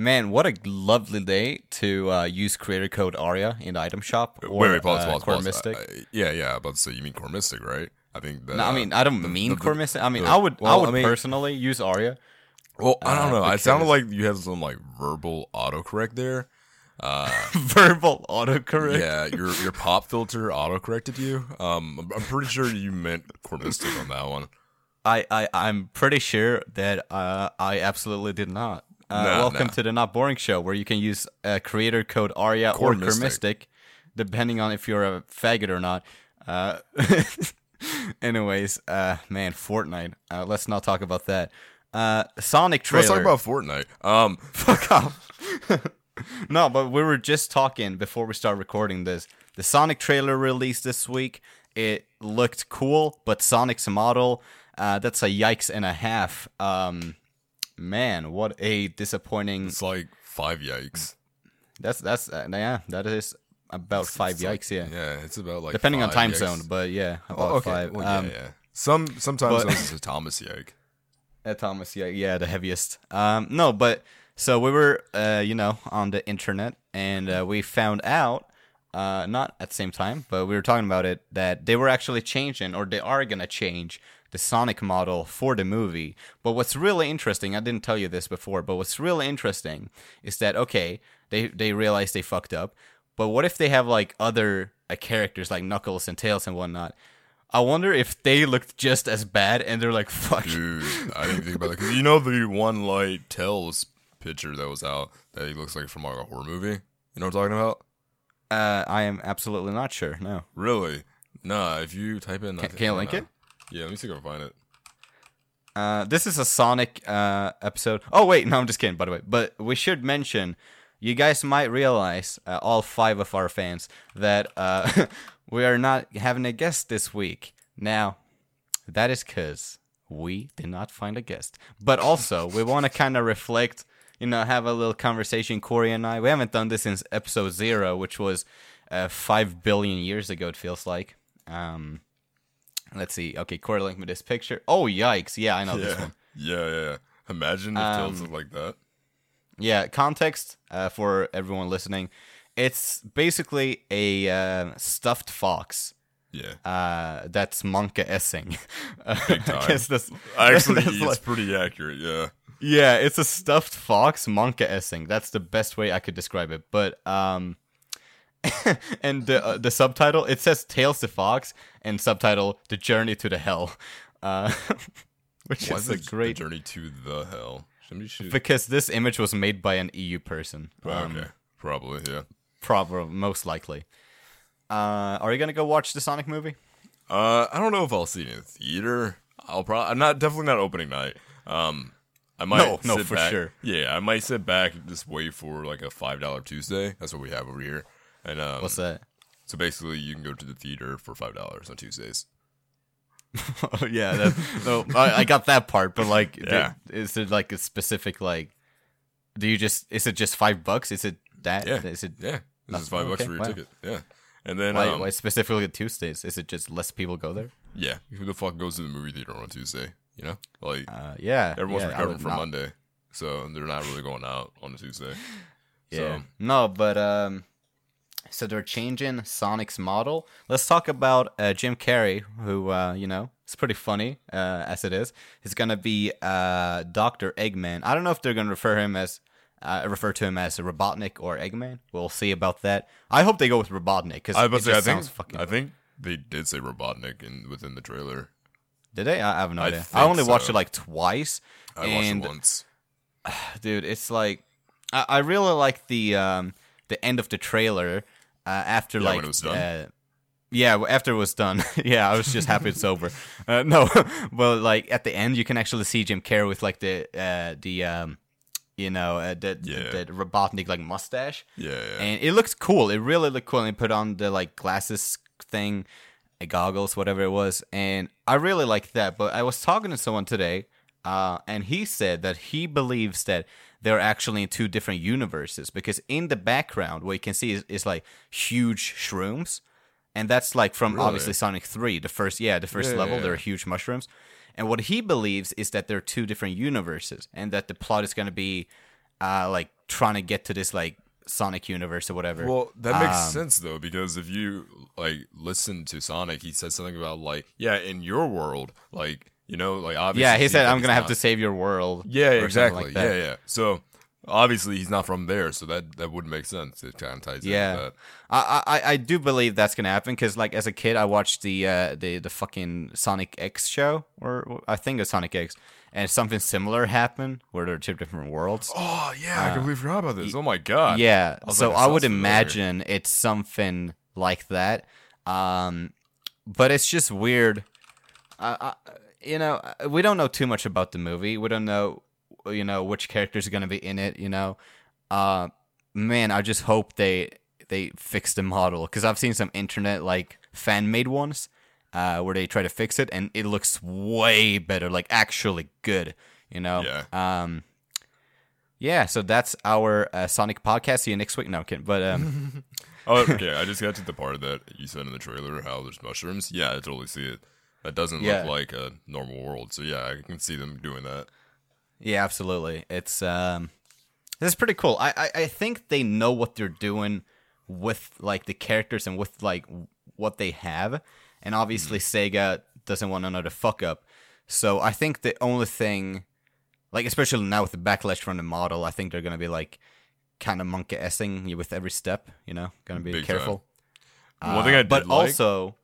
Man, what a lovely day to uh, use creator code ARIA in the item shop. Or, wait, wait, pause, uh, pause, Core pause. Mystic. I- yeah, yeah. About to say you mean Core Mystic, right? I think. That, no, I mean I don't the- mean the- Core Mystic. I mean the- I would well, I would I mean- personally use ARIA. Well, I don't uh, know. It sounded like you had some like verbal autocorrect there. Uh, Verbal autocorrect. yeah, your your pop filter autocorrected you. Um, I'm- I'm pretty sure you meant Core Mystic on that one. I, I I'm pretty sure that uh, I absolutely did not. Uh, Nah, welcome nah. to the Not Boring Show, where you can use uh, creator code ARIA Core or. Mystic, depending on if you're a faggot or not. Uh, anyways, uh, man, Fortnite. Uh, let's not talk about that. Uh, Sonic trailer. Let's talk about Fortnite. Um, fuck off. no, but we were just talking before we start recording this. The Sonic trailer released this week. It looked cool, but Sonic's model, uh, that's a yikes and a half. Um, man, what a disappointing. it's like five yikes. That's that's uh, yeah, that is about five It's like- yikes. yeah, yeah, it's about like depending on time yikes. zone, but yeah, about Oh, okay. five. Well, um, yeah, yeah. Some sometimes but- it's a Thomas yike. A Thomas, yeah, yeah, the heaviest. Um, no, but so we were, uh, you know, on the internet, and uh, we found out, uh, not at the same time, but we were talking about it that they were actually changing, or they are gonna change the Sonic model for the movie. But what's really interesting, I didn't tell you this before, but what's really interesting is that okay, they they realized they fucked up, but what if they have like other uh, characters like Knuckles and Tails and whatnot? I wonder if they looked just as bad, and they're like, "Fuck, Dude, I didn't think about that. Cause you know the one light Tails picture that was out that he looks like from like a horror movie. You know what I'm talking about? Uh, I am absolutely not sure. No. Really? Nah. If you type in, I Can- think- can you link it? Yeah, let me see if I can find it. Uh, this is a Sonic uh, episode. Oh wait, no, I'm just kidding. By the way, but we should mention, you guys might realize, uh, all five of our fans, that uh, we are not having a guest this week. Now, that is because we did not find a guest. But also, we want to kind of reflect, you know, have a little conversation. Corey and I, we haven't done this since episode zero, which was uh, five billion years ago. It feels like. Um, let's see. Okay, Corey linked me this picture. Oh yikes! Yeah, I know this one. yeah, yeah, yeah. Imagine if Um, looked like that. Yeah, context uh, for everyone listening. It's basically a uh, stuffed fox. Yeah. Uh, that's Monka Essing. Big I time. that's, Actually, that's it's like- pretty accurate. Yeah. yeah, it's a stuffed fox, Monka Essing. That's the best way I could describe it. But um, and the uh, the subtitle it says "Tails the Fox" and subtitle "The Journey to the Hell," uh, which is a great the journey to the hell? Should. because this image was made by an EU person. Oh, Um, okay. Probably. Yeah. Probably, most likely. Uh, are you gonna go watch the Sonic movie? Uh, I don't know if I'll see it in the theater. I'll probably. I'm not definitely not opening night. Um, I might. No, no, for back- sure. Yeah, I might sit back and just wait for like a five dollar Tuesday. That's what we have over here. And um, What's that? so basically, you can go to the theater for five dollars on Tuesdays. oh yeah, that, no, I, I got that part, but like, Yeah. is it like a specific like? Do you just is it just five bucks? Is it that? Yeah. Is it Yeah, this Oh, is five bucks okay, for your wow. ticket. Yeah, and then why, um, why specifically Tuesdays? Is it just less people go there? yeah, who the fuck goes to the movie theater on Tuesday? You know, like Uh, yeah, everyone's yeah, recovering from not- Monday, so they're not really going out on a Tuesday. Yeah. So, No, but um, so they're changing Sonic's model. Let's talk about uh, Jim Carrey, who uh, you know, is pretty funny uh, as it is. He's gonna be uh, Doctor Eggman. I don't know if they're gonna refer him as uh, refer to him as Robotnik or Eggman. We'll see about that. I hope they go with Robotnik because I it was just say, I sounds think fucking. I think they did say Robotnik in within the trailer. Did they? I I have no I idea. I only watched it like twice. I and watched it once. dude it's like i, I really like the um the end of the trailer after Yeah, like when it was done? Uh, yeah after it was done. Yeah i was just happy it's over. Uh, no well like at the end you can actually see jim carrey with like the uh the um you know uh, the, Yeah. the the robotnik like mustache. Yeah, yeah. and it looks cool. It really looked cool. And he put on the like glasses thing uh, goggles whatever it was. And i really like that. But i was talking to someone today uh, and he said that he believes that they're actually in two different universes because in the background what you can see is, is like huge shrooms and that's like from Really? obviously sonic 3 the first yeah the first Yeah, level yeah, there are huge mushrooms and what he believes is that there are two different universes and that the plot is going to be uh, like trying to get to this like Sonic universe or whatever. Well, that makes Um, sense though, because if you like listen to Sonic, he says something about like, yeah, in your world, like you know, like obviously. yeah, he said, "I'm gonna have to save your world." Yeah, exactly. like yeah, yeah. So obviously he's not from there, so that that wouldn't make sense. It kind of ties Yeah. into that. I, I I do believe that's gonna happen because like as a kid I watched the uh the the fucking Sonic X show or I think it's Sonic X and something similar happened where there are two different worlds. Oh yeah, I completely forgot about this. Oh my god. yeah, I so like, I would familiar. imagine it's something like that. Um, but it's just weird. I, I, you know, we don't know too much about the movie. We don't know, you know, which characters are gonna be in it. You know, uh, man, I just hope they they fix the model because I've seen some internet like fan made ones uh, where they try to fix it and it looks way better, like actually good. You know, Yeah. Um, yeah. So that's our uh, Sonic podcast. See you next week. No, I'm kidding. But um, Oh, okay. I just got to the part that you said in the trailer how there's mushrooms. Yeah, I totally see it. That doesn't Yeah. look like a normal world. So yeah, I can see them doing that. Yeah, absolutely. It's um, this is pretty cool. I, I I think they know what they're doing with like the characters and with like what they have, and obviously Sega doesn't want another fuck up. So I think the only thing, like especially now with the backlash from the model, I think they're gonna be like kind of monkey essing you with every step. You know, gonna be Big careful. One thing I Uh, did but like- also,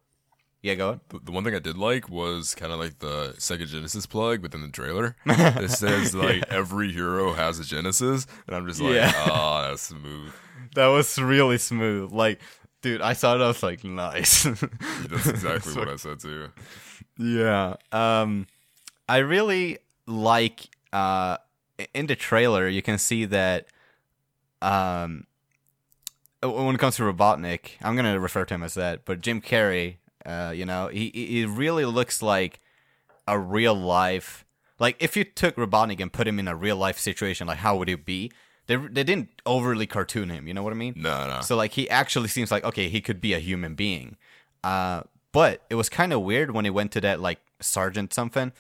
yeah, go on. The, the one thing I did like was kind of like the Sega Genesis plug within the trailer. It says like every hero has a Genesis, and I'm just like, Yeah. oh, that's smooth. That was really smooth. Like, dude, I saw it. I was like, nice. That's exactly what I said too. Yeah. Um I really like uh in the trailer you can see that um when it comes to Robotnik, I'm going to refer to him as that, but Jim Carrey, uh you know, he he really looks like a real life like if you took Robotnik and put him in a real life situation, like how would it be? They they didn't overly cartoon him, you know what I mean? No, no. So like he actually seems like okay, he could be a human being. Uh, but it was kind of weird when he went to that like sergeant something,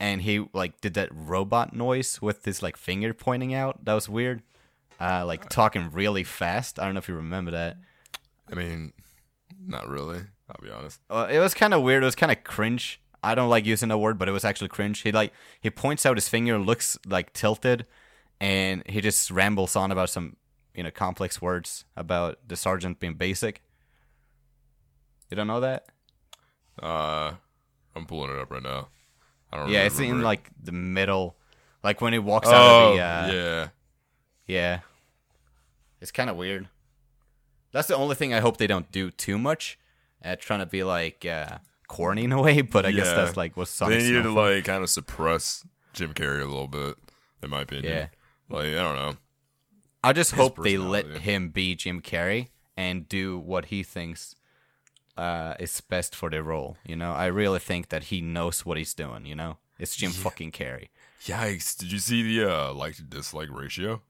and he like did that robot noise with his like finger pointing out. That was weird. Uh, like talking really fast. I don't know if you remember that. I mean, not really. I'll be honest. Uh, it was kind of weird. It was kind of cringe. I don't like using the word, but it was actually cringe. He like he points out his finger, looks like tilted, and he just rambles on about some you know complex words about the sergeant being basic. You don't know that? Uh, I'm pulling it up right now. I don't. Yeah, really it's in it. like the middle, like when he walks out Oh, of the. Uh, yeah. yeah. It's kind of weird. That's the only thing I hope they don't do too much, at trying to be like uh, corny in a way. But I guess that's like what Sonic's They needed to like kind of suppress Jim Carrey a little bit, in my opinion. Yeah. Like I don't know. I just hope they let him be Jim Carrey and do what he thinks uh, is best for the role. You know, I really think that he knows what he's doing. You know, it's Jim fucking Carrey. Yikes! Did you see the uh, like to dislike ratio?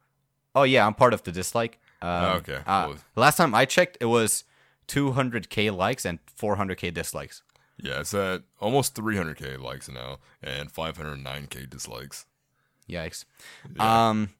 Oh yeah, I'm part of the dislike. Um, Oh, okay, uh, cool. last time I checked, it was 200k likes and 400k dislikes. Yeah, it's at almost 300k likes now and 509k dislikes. Yikes. Yeah. Um,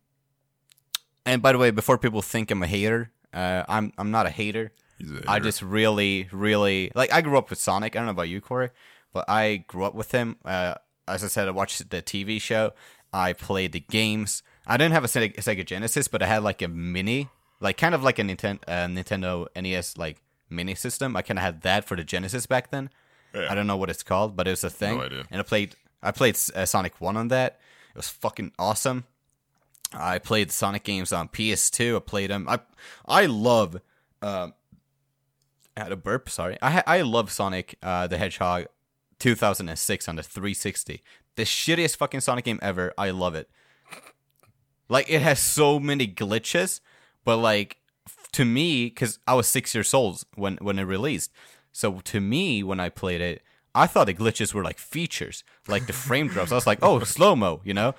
and by the way, before people think I'm a hater, uh, I'm I'm not a hater. A I hater. just really, really like. I grew up with Sonic. I don't know about you, Corey, but I grew up with him. Uh, as I said, I watched the TV show. I played the games. I didn't have a Sega, Sega Genesis, but I had like a mini, like kind of like a Nintendo uh, Nintendo NES like mini system. I kind of had that for the Genesis back then. Yeah. I don't know what it's called, but it was a thing. idea. And I played I played uh, Sonic One on that. It was fucking awesome. I played Sonic games on PS2. I played them. I I love. Uh, I had a burp. Sorry. I I love Sonic uh, the Hedgehog 2006 on the 360. The shittiest fucking Sonic game ever. I love it. Like it has so many glitches, but like to me, because I was six years old when when it released. So to me, when I played it, I thought the glitches were like features, like the frame drops. I was like, oh, slow mo, you know.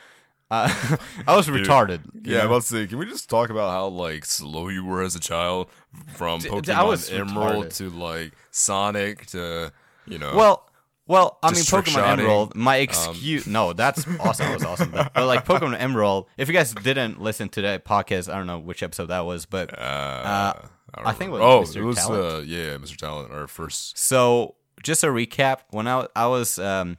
Uh, I was retarded. Yeah, know? About to say, can we just talk about how like slow you were as a child from Pokemon I was Emerald retarded. to like Sonic to you know? Well, Well, I mean, Pokemon Emerald. My excuse. no, that's awesome. That was awesome. But, but, like Pokemon Emerald. If you guys didn't listen to that podcast, I don't know which episode that was, but Uh, I think it remember. oh, was Mr. it was uh, yeah, Mr. Talent, our first. so just a recap. When I I was um,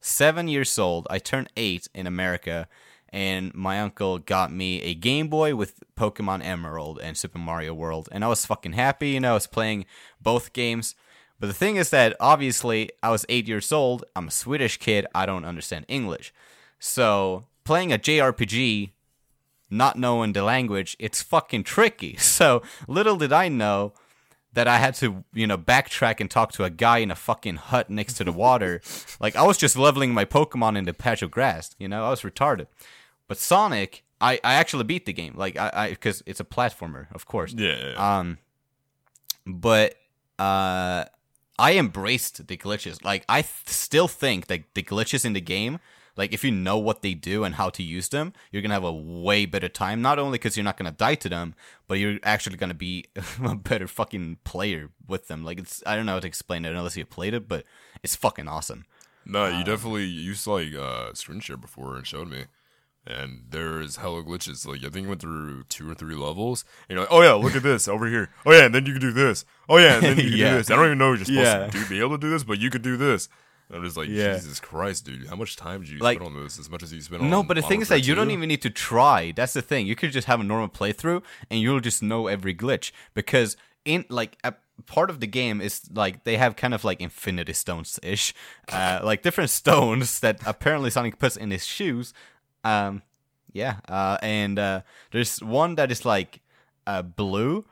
seven years old, I turned eight in America, and my uncle got me a Game Boy with Pokemon Emerald and Super Mario World, and I was fucking happy. You know, I was playing both games. But the thing is that obviously I was eight years old. I'm a Swedish kid. I don't understand English. So playing a JRPG, not knowing the language, it's fucking tricky. So little did I know that I had to, you know, backtrack and talk to a guy in a fucking hut next to the water. like I was just leveling my Pokemon in the patch of grass. You know, I was retarded. But Sonic, I, I actually beat the game. Like I, I because it's a platformer, of course. Yeah. Um, but uh, I embraced the glitches. Like I th- still think that the glitches in the game, like if you know what they do and how to use them, you're gonna have a way better time. Not only because you're not gonna die to them, but you're actually gonna be a better fucking player with them. Like it's I don't know how to explain it unless you played it, but it's fucking awesome. no, um, you definitely used to like uh, screen share before and showed me. And there's hella glitches. Like I think you went through two or three levels. And you're like, oh yeah, look at this over here. Oh yeah, and then you can do this. Oh yeah, and then you can Yeah. do this. I don't even know if you're supposed Yeah. to do, be able to do this, but you could do this. And I'm just like, Yeah. Jesus Christ, dude, how much time did you Like- spend on this? As much as you spent on No, but the thing is that you don't even need to try. That's the thing. You could just have a normal playthrough and you'll just know every glitch because in like a part of the game is like they have kind of like infinity stones ish, uh, like different stones that apparently Sonic puts in his shoes. Um, yeah, uh, and uh, there's one that is like uh, blue.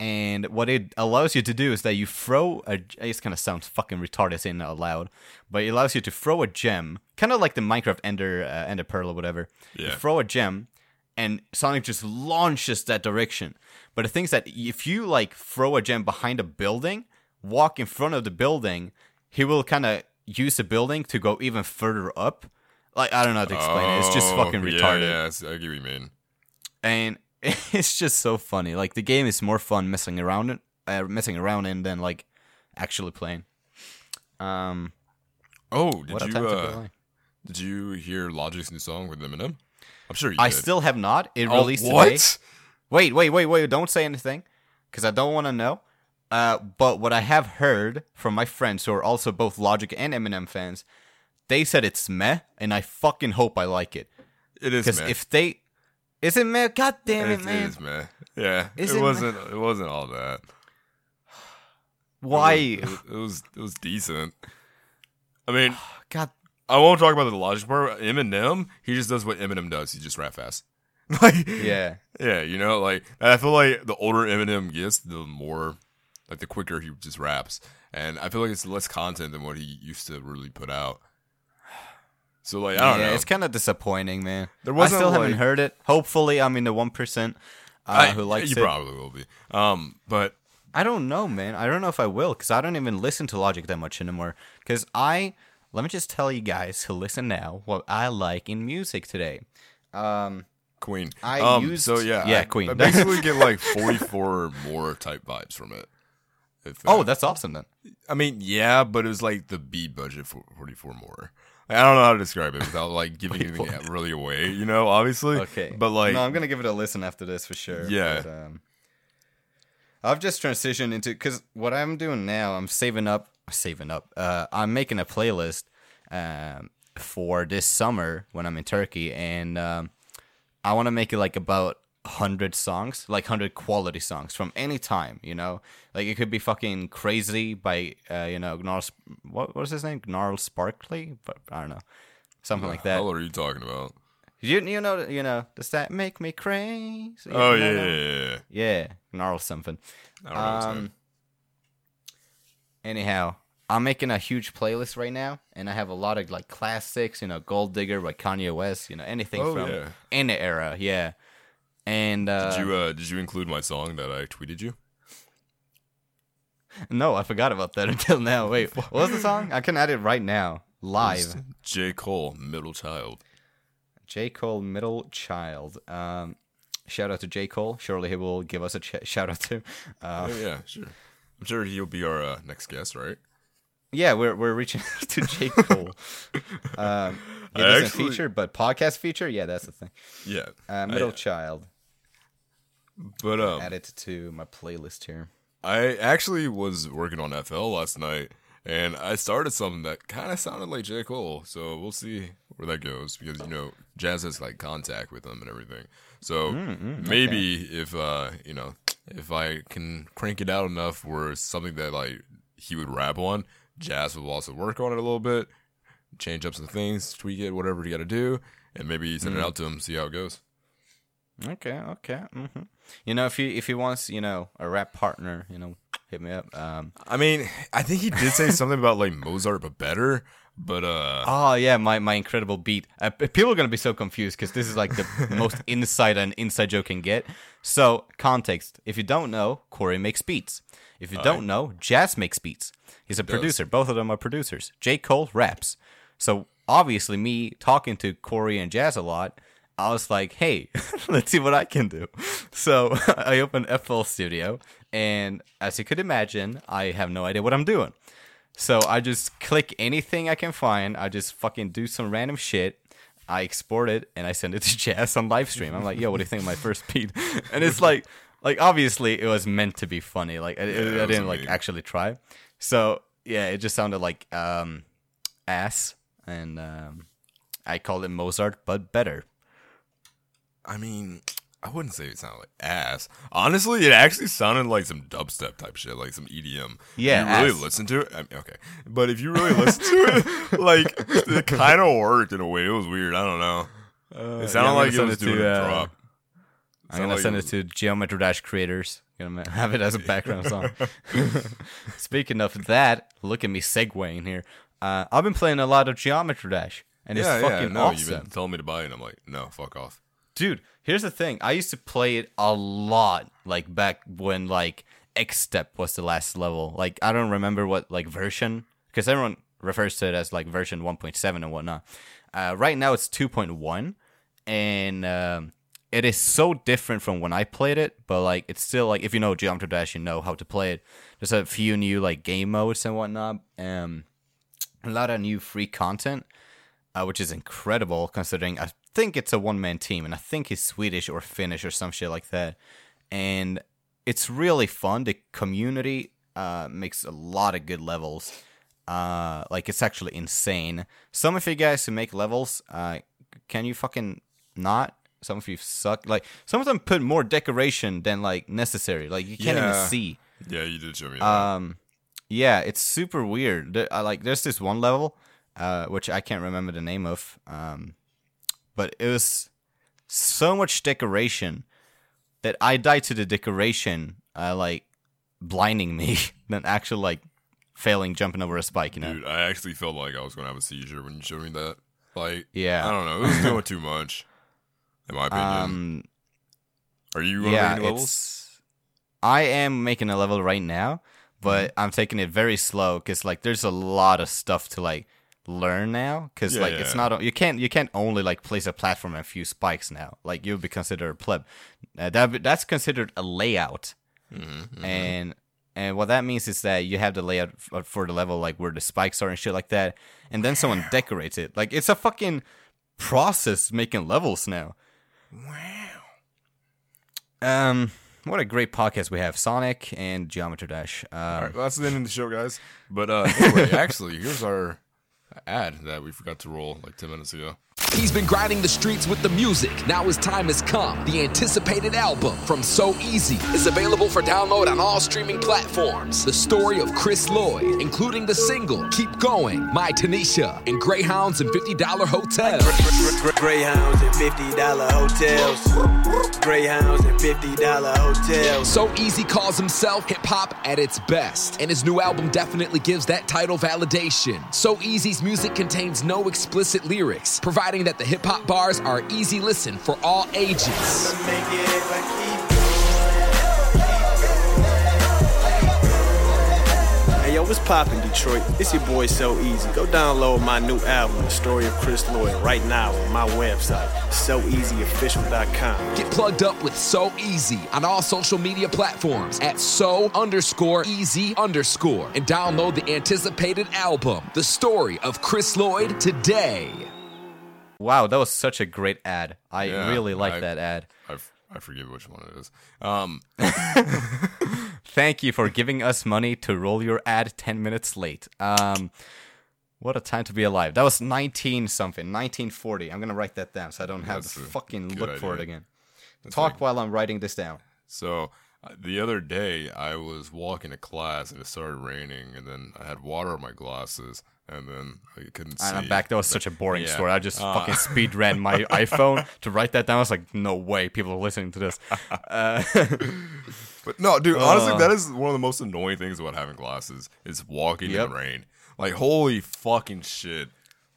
And what it allows you to do is that you throw a. It kind of sounds fucking retarded saying it out loud, but it allows you to throw a gem, kind of like the Minecraft Ender uh, Ender Pearl or whatever. You Yeah. throw a gem, and Sonic just launches that direction. But the thing is that if you like throw a gem behind a building, walk in front of the building, he will kind of use the building to go even further up. Like I don't know how to explain it. It's just Oh, fucking retarded Yeah, see- I get what you mean. and it's just so funny. Like the game is more fun messing around it, uh, messing around in than like actually playing. Um, Oh, did you uh, did you hear Logic's new song with Eminem? I'm sure you I did. still have not. It Oh, released what? today. Wait, wait, wait, wait! Don't say anything, because I don't want to know. Uh, but what I have heard from my friends who are also both Logic and Eminem fans, they said it's meh, and I fucking hope I like it. It is Because if they, is it meh? God damn it, it man! is, man. Yeah, Is it, it, wasn't. It wasn't all that. Why? It was, it was. It was decent. I mean, God, I won't talk about the Logic part. Eminem, he just does what Eminem does. He just rap fast. like, yeah. yeah, you know, like I feel like the older Eminem gets, the more, like the quicker he just raps, and I feel like it's less content than what he used to really put out. So like, I don't yeah, know. it's kind of disappointing, man. There wasn't, still haven't heard it. Hopefully, I'm in the one percent uh, who likes you it. You probably will be. Um, but I don't know, man. I don't know if I will because I don't even listen to Logic that much anymore. Because I let me just tell you guys who listen now what I like in music today. Um, Queen. I um, used- so yeah, yeah, I, Queen. I basically get like 44 more type vibes from it. If, oh, that's awesome then. I mean, yeah, but it was like the B budget for 44 more. I don't know how to describe it without like giving anything really away, you know, obviously. Okay, But like, no, I'm gonna give it a listen after this for sure. Yeah. but, um, I've just transitioned into because what I'm doing now, I'm saving up, saving up. Uh, I'm making a playlist um, for this summer when I'm in Turkey, and um, I want to make it like about hundred songs, like hundred quality songs from any time. You know, like it could be fucking crazy by uh, you know Gnarl. Sp- What was his name? Gnarls Barkley, but I don't know, something like that. What are you talking about? You you know you know does that make me crazy? Oh, yeah, yeah, yeah, yeah. gnarl something. I don't know. what's Um, anyhow, I'm making a huge playlist right now, and I have a lot of like classics. You know, Gold Digger by Kanye West. You know, anything Oh, from any era. Yeah, and uh, Did you uh, did you include my song that I tweeted you? no, I forgot about that until now. Wait, what was the song? I can add it right now, live. J Cole, Middle Child. J Cole, Middle Child. Um, shout out to J Cole. Surely he will give us a ch- shout out to. Uh, Oh yeah, sure. I'm sure he'll be our uh, next guest, right? yeah, we're we're reaching out to J Cole. Um, I doesn't actually- feature, but podcast feature. Yeah, that's the thing. Yeah. Uh, middle I- child. But um, Add it to my playlist here. I actually was working on FL last night, and I started something that kind of sounded like J Cole. So we'll see where that goes because you know Jazz has like contact with them and everything. So maybe if uh you know if I can crank it out enough where something that like he would rap on, Jazz will also work on it a little bit, change up some things, tweak it, whatever you got to do, and maybe send it out to him, see how it goes. Okay, okay. hmm You know, if he if he wants, you know, a rap partner, you know, hit me up. Um, I mean, I think he did say something about like Mozart, but better. But uh, oh yeah, my my incredible beat. Uh, people are gonna be so confused because this is like the most inside and inside joke can get. So context: if you don't know, Corey makes beats. If you don't know, Jazz makes beats. He's a producer. Both of them are producers. J Cole raps. So obviously, me talking to Corey and Jazz a lot. I was like, hey, let's see what I can do. So I opened FL Studio, and as you could imagine, I have no idea what I'm doing. So I just click anything I can find. I just fucking do some random shit. I export it and I send it to Jazz on live stream. I'm like, yo, what do you think of my first beat? And it's like, like obviously it was meant to be funny. Like I, it I didn't like actually try. So yeah, it just sounded like um, ass, and um, I called it Mozart, but better. I mean, I wouldn't say it sounded like ass. Honestly, it actually sounded like some dubstep type shit, like some EDM. Yeah, you really listen to it. I mean, okay, but if you really listen to it, like it kind of worked in a way. It was weird. I don't know. It sounded Uh, I'm like it was it doing to, a uh, drop. I'm gonna send it to Geometry Dash creators. Gonna have it as a background song. Speaking of that, look at me segueing here. Uh, I've been playing a lot of Geometry Dash, and Yeah, it's yeah. fucking No, you've been telling me to buy it. and I'm like, no, fuck off. Dude. Here's the thing: I used to play it a lot, like back when like X Step was the last level. Like I don't remember what like version, because everyone refers to it as like version 1.7 and whatnot. Uh, right now it's 2.1, and um, it is so different from when I played it. But like it's still like if you know Geometry Dash, you know how to play it. There's a few new like game modes and whatnot. Um, a lot of new free content, uh, which is incredible considering I think it's a one man team and I think he's Swedish or Finnish or some shit like that. And it's really fun. The community uh, makes a lot of good levels. Uh, like it's actually insane. Some of you guys who make levels, uh, can you fucking not? Some of you suck. Like some of them put more decoration than like necessary. Like you can't even see. Yeah, you did show me that. Um, yeah, it's super weird. There, I like there's this one level, uh, which I can't remember the name of. Um, but it was so much decoration that I died to the decoration, uh, like blinding me than actual like failing jumping over a spike. You know? Dude, I actually felt like I was gonna have a seizure when you showed me that. Like, Yeah. I don't know, it was doing too much, in my opinion. Um, Are you yeah, levels? it's. I am making a level right now, but Mm-hmm. I'm taking it very slow because like there's a lot of stuff to like learn now. Because Yeah, like yeah. it's not you can't you can't only like place a platform and a few spikes now. Like you'll be considered a pleb. Uh, that that's considered a layout, Mm-hmm, and and what that means is that you have the layout f- for the level like where the spikes are and shit like that, and then someone decorates it. Like it's a fucking process making levels now. Wow. Um, what a great podcast we have, Sonic and Geometry Dash. Um, All right, well, that's the end of the show, guys. But uh, anyway, actually, here's our ad that we forgot to roll like 10 minutes ago. He's been grinding the streets with the music. Now his time has come. The anticipated album from So Easy is available for download on all streaming platforms. The story of Chris Lloyd, including the single Keep Going, My Tanisha, and Greyhounds and $50 Hotels. Greyhounds and fifty dollar hotels. Greyhounds and fifty dollar hotels. So Easy calls himself hip hop at its best, and his new album definitely gives that title validation. So Easy's music contains no explicit lyrics, providing that the hip hop bars are easy listen for all ages. Make it if I keep going. Hey yo, What's poppin', Detroit? It's your boy So Easy. Go download my new album, The Story of Chris Lloyd, right now on my website, SoEasyOfficial.com. Get plugged up with So Easy on all social media platforms at so underscore easy underscore and download the anticipated album, The Story of Chris Lloyd, today. Wow, that was such a great ad. I Yeah, really like I- that ad. I forget which one it is. Um, Thank you for giving us money to roll your ad 10 minutes late. Um, what a time to be alive. That was 19 something, 1940. I'm going to write that down so I don't have That's to fucking look for it idea. again. Talk like- while I'm writing this down. so uh, the other day I was walking to class and it started raining, and then I had water in my glasses, and then I couldn't see. And I'm back. That was such a boring Yeah. story. I just Uh, fucking speed ran my iPhone to write that down. I was like, no way, people are listening to this. Uh, But no, dude, honestly, Uh. that is one of the most annoying things about having glasses is walking Yep. in the rain. Like, holy fucking shit.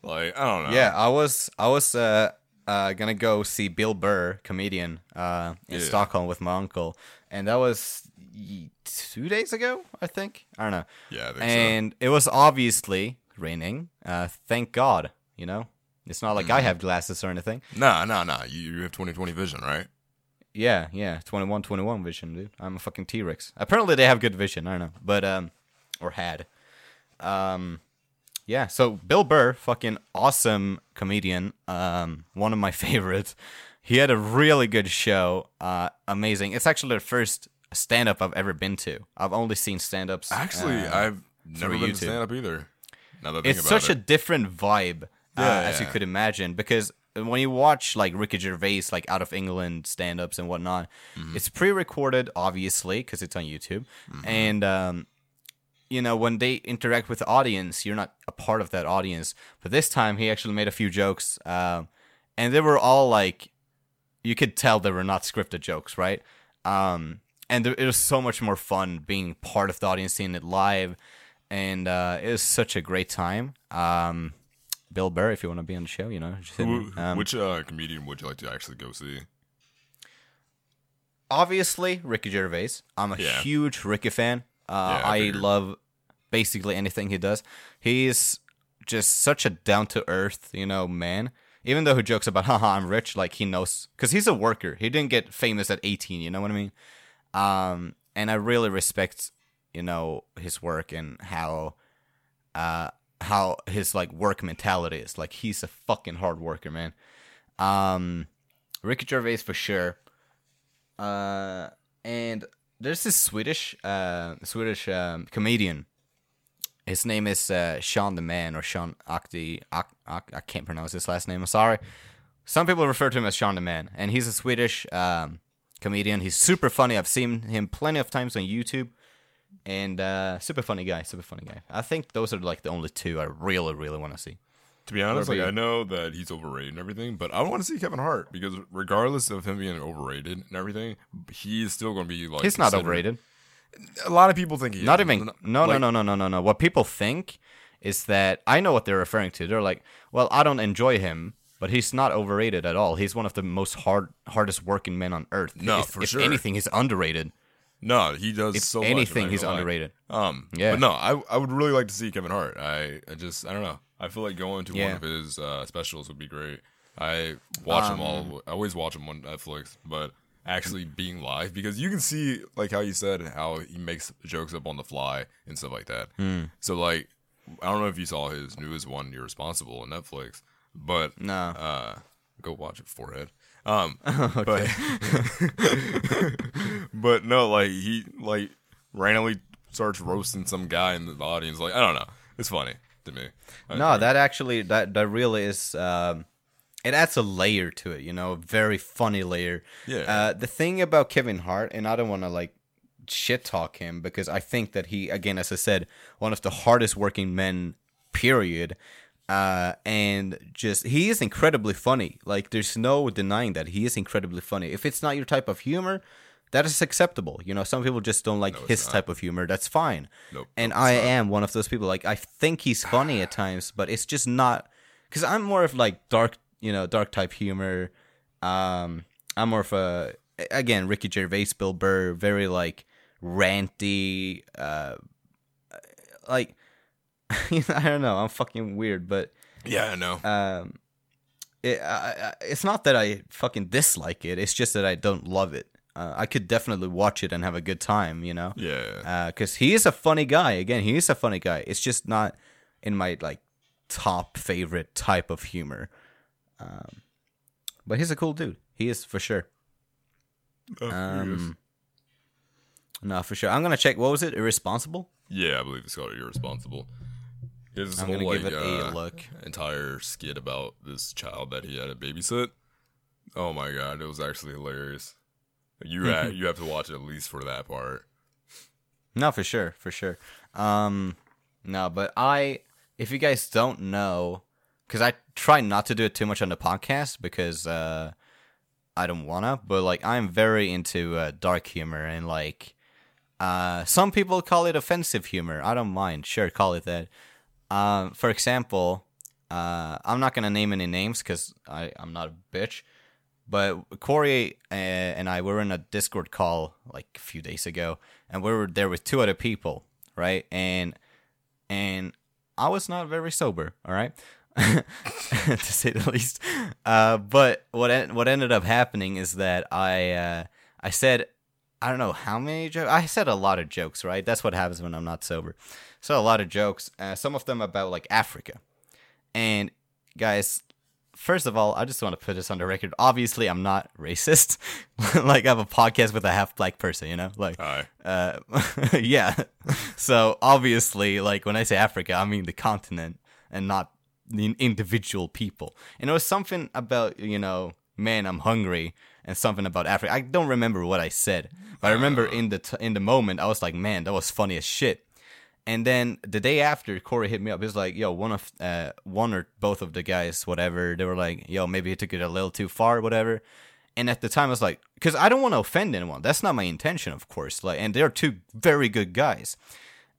Like, I don't know. yeah, I was I was uh, uh, gonna go see Bill Burr, comedian, uh, in Yeah. Stockholm with my uncle, and that was two days ago, I think. I don't know. Yeah, I think so. and it was obviously raining. Uh, thank God, you know. It's not like I Mm-hmm. have glasses or anything. Nah, nah, nah. You, you have 2020 vision, right? Yeah, yeah, 21 21 vision, dude. I'm a fucking T-Rex. Apparently they have good vision, I don't know. But um or had. Um yeah, so Bill Burr, fucking awesome comedian, um one of my favorites. He had a really good show. Uh amazing. It's actually the first stand up I've ever been to. I've only seen stand-ups. Actually, uh, I've never been YouTube. to stand up either. Now that I think it's such it. a different vibe uh, Yeah, as you could imagine because when you watch like Ricky Gervais like out of England stand-ups and whatnot Mm-hmm. it's pre-recorded obviously because it's on YouTube Mm-hmm. and um, you know when they interact with the audience you're not a part of that audience but this time he actually made a few jokes um, and they were all like you could tell they were not scripted jokes right um, and there, it was so much more fun being part of the audience seeing it live and uh, it was such a great time um, bill burr if you want to be on the show you know. Who- Um, which uh, comedian would you like to actually go see? obviously Ricky Gervais. I'm a Yeah. huge Ricky fan. Uh, Yeah, I I love basically anything he does. He's just such a down to earth, you know, man. Even though he jokes about, haha, I'm rich, like he knows, because he's a worker. He didn't get famous at 18, you know what I mean? Um, and I really respect, you know, his work and how, uh, how his like work mentality is. Like he's a fucking hard worker, man. Um, Ricky Gervais for sure. Uh, and there's this Swedish, uh, Swedish um, comedian. His name is uh, Sean the Man or Sean Akti. Ak, Ak, I can't pronounce his last name. I'm sorry. Some people refer to him as Sean the Man, and he's a Swedish um, comedian. He's super funny. I've seen him plenty of times on YouTube, and uh, super funny guy. Super funny guy. I think those are like the only two I really, really want to see. To be honest, like I know that he's overrated and everything, but I want to see Kevin Hart because regardless of him being overrated and everything, he's still going to be like. He's not overrated. A lot of people think he Not is. even. No, Like, no, no, no, no, no, no. What people think is that I know what they're referring to. They're like, well, I don't enjoy him, but he's not overrated at all. He's one of the most hard, hardest working men on earth. No, if, for if sure. anything, he's underrated. No, he does If so much. Anything, he's underrated. Um, Yeah. But no, I I would really like to see Kevin Hart. I, I just I don't know. I feel like going to one of his uh, specials would be great. I watch them Um, all. I always watch them on Netflix, but actually being live because you can see like how you said how he makes jokes up on the fly and stuff like that. Hmm. So like I don't know if you saw his newest one, Irresponsible, on Netflix, but No. uh, go watch it, forehead. Um, but but no, like he like randomly starts roasting some guy in the audience. Like I don't know, it's funny to me. I No, that actually that that really is. Um, it adds a layer to it, you know, a very funny layer. Yeah. Uh, the thing about Kevin Hart, and I don't want to like shit talk him because I think that he, again, as I said, one of the hardest working men, period. Uh, and just he is incredibly funny. Like there's no denying that he is incredibly funny. If it's not your type of humor, that is acceptable. You know, some people just don't like it's his not. type of humor. That's fine. Nope, and I not. am one of those people. Like I think he's funny at times, but it's just not because I'm more of like dark, you know, dark type humor. Um, I'm more of a again Ricky Gervais, Bill Burr, very like ranty, uh, like I don't know. I'm fucking weird, but Yeah, I know. um, it, I, I, it's not that I fucking dislike it. It's just that I don't love it. Uh, I could definitely watch it and have a good time, you know. yeah. Because he is a funny guy. Again, he is a funny guy. It's just not in my like top favorite type of humor. Um, but he's a cool dude. He is for sure. Oh, Um, no, for sure. I'm gonna check. What was it? Irresponsible. yeah, I believe it's called irresponsible. This I'm whole, gonna like, give it a uh, look. entire skit about this child that he had to babysit. Oh my god, it was actually hilarious. You ha- you have to watch it at least for that part. No, for sure, for sure. Um, no, but I, if you guys don't know, because I try not to do it too much on the podcast because uh, I don't wanna. But like, I'm very into uh, dark humor and like, uh, some people call it offensive humor. I don't mind. Sure, call it that. Um, for example, uh, I'm not gonna name any names because I'm not a bitch. But Corey uh, and I were in a Discord call like a few days ago, and we were there with two other people, right? And and I was not very sober, all right, to say the least. Uh, but what en- what ended up happening is that I uh, I said I don't know how many jokes. I said a lot of jokes, right? That's what happens when I'm not sober. So a lot of jokes, uh, some of them about like Africa. And guys, first of all, I just want to put this on the record. Obviously, I'm not racist. like I have a podcast with a half black person, you know? Like uh yeah. So obviously, like when I say Africa, I mean the continent and not the individual people. And it was something about, you know, man, I'm hungry and something about Africa. I don't remember what I said, but I remember in the t- in the moment I was like, man, that was funny as shit. And then the day after, Corey hit me up. He was like, "Yo, one of uh, one or both of the guys, whatever, they were like, yo, maybe he took it a little too far, whatever." And at the time, I was like, because I don't want to offend anyone. That's not my intention, of course. Like, and they're two very good guys.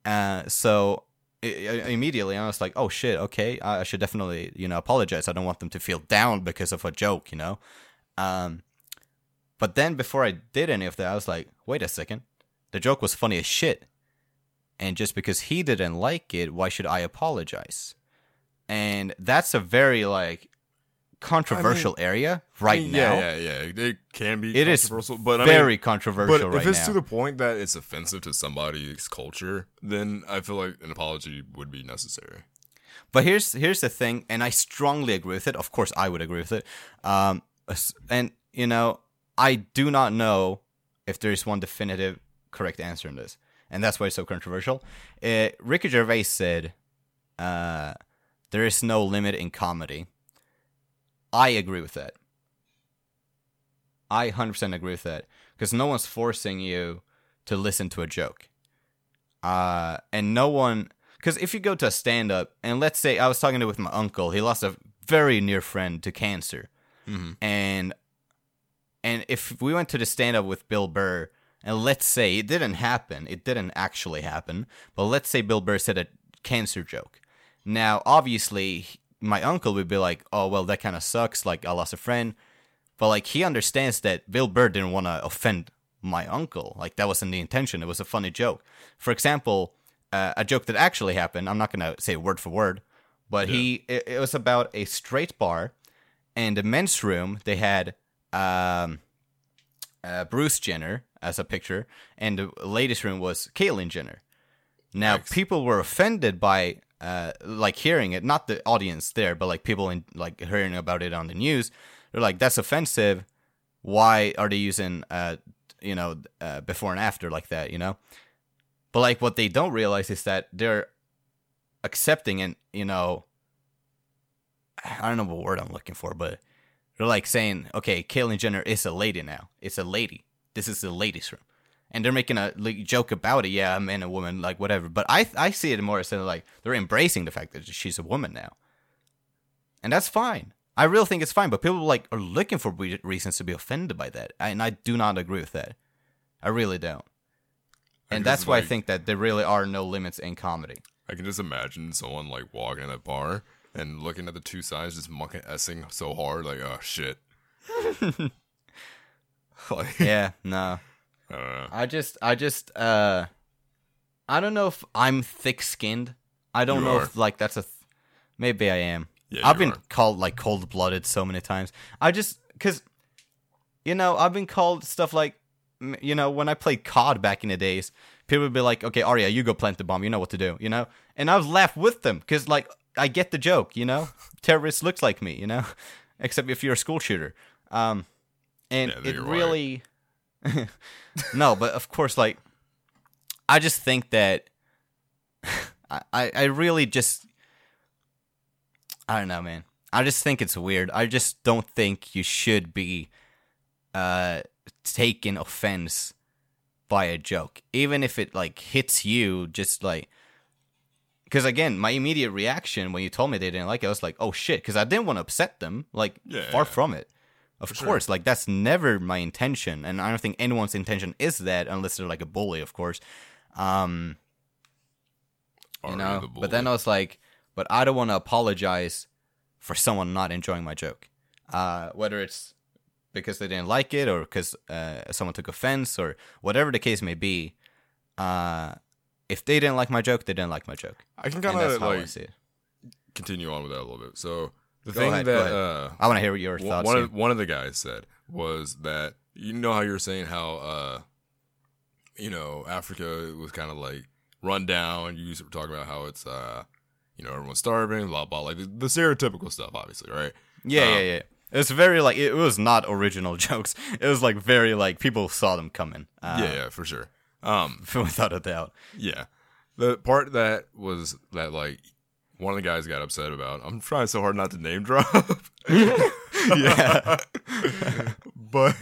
Uh, so immediately, I was like, "Oh shit, okay, I I should definitely, you know, apologize. I don't want them to feel down because of a joke, you know." Um, but then before I did any of that, I was like, "Wait a second, the joke was funny as shit." and just because he didn't like it, why should I apologize? And that's a very like controversial area right I mean, now. Yeah, yeah, yeah. It can be It is controversial, but I very mean, controversial but right if it's now. to the point that it's offensive to somebody's culture, then I feel like an apology would be necessary. But here's here's the thing, and I strongly agree with it. Of course, I would agree with it. Um, and you know, I do not know if there is one definitive correct answer in this, and that's why it's so controversial. Uh, Ricky Gervais said, uh, "There is no limit in comedy." I agree with that. I 100% agree with that because no one's forcing you to listen to a joke. Uh, and no one because if you go to a stand up, and let's say I was talking to with my uncle, he lost a very near friend to cancer, and and if we went to the stand up with Bill Burr, and let's say it didn't happen, it didn't actually happen, but let's say Bill Burr said a cancer joke. Now, obviously, my uncle would be like, "Oh well, that kind of sucks. Like I lost a friend," but like he understands that Bill Burr didn't want to offend my uncle. Like that wasn't the intention. It was a funny joke. For example, uh, a joke that actually happened. I'm not gonna say word for word, but he it, it was about a straight bar, and the men's room they had um, uh, Bruce Jenner as a picture, and the latest room was Caitlyn Jenner. Now people were offended by uh, like hearing it, not the audience there, but like people in like hearing about it on the news. They're like, "That's offensive. Why are they using uh, you know uh, before and after like that?" You know. But like what they don't realize is that they're accepting and you know I don't know what word I'm looking for, but they're like saying, okay, Caitlyn Jenner is a lady now. It's a lady. This is the ladies' room, and they're making a like, joke about it. Yeah, a man and woman, like whatever. But I I see it more as like they're embracing the fact that she's a woman now, and that's fine. I really think it's fine. But people like are looking for re- reasons to be offended by that, and I do not agree with that. I really don't. And that's why I think that there really are no limits in comedy. I can just imagine someone like walking in a bar and looking at the two sides, just monkey essing so hard, like, oh shit. like, yeah, no. I. I just, I just, uh, I don't know if I'm thick-skinned. I don't You know are. if like that's a. Th- maybe I am. Yeah, I've been are. called like cold-blooded so many times. I just because, you know, I've been called stuff like, you know, when I played COD back in the days, people would be like, "Okay, Arya, you go plant the bomb. You know what to do." You know, and I was left with them because like I get the joke. You know, terrorist looks like me. You know, except if you're a school shooter. Um, and Yeah, it really, no, but of course, like, I just think that I, I I really just I don't know, man. I just think it's weird. I just don't think you should be uh taking offense by a joke, even if it like hits you. Just like because again, my immediate reaction when you told me they didn't like it, I was like, "Oh shit," because I didn't want to upset them. Like, Yeah, far yeah. from it. Of sure. course, like that's never my intention, and I don't think anyone's intention is that, unless they're like a bully, of course. Um, you know. the But then I was like, but I don't want to apologize for someone not enjoying my joke, uh, whether it's because they didn't like it or because uh, someone took offense or whatever the case may be. Uh, if they didn't like my joke, they didn't like my joke, I can kind of like see it. continue on with that a little bit. So the Go thing ahead, that uh, I want to hear what your thoughts. One of, one of the guys said was that you know how you're saying how uh you know Africa was kind of like run down. You were talking about how it's uh you know everyone's starving, blah blah, like the, the stereotypical stuff, obviously, right? Yeah, Um, yeah, yeah. It's very like it was not original jokes. It was like very like people saw them coming. Uh, yeah, yeah, for sure. Um, without a doubt. yeah, the part that was that like one of the guys got upset about. I'm trying so hard not to name drop. Yeah. but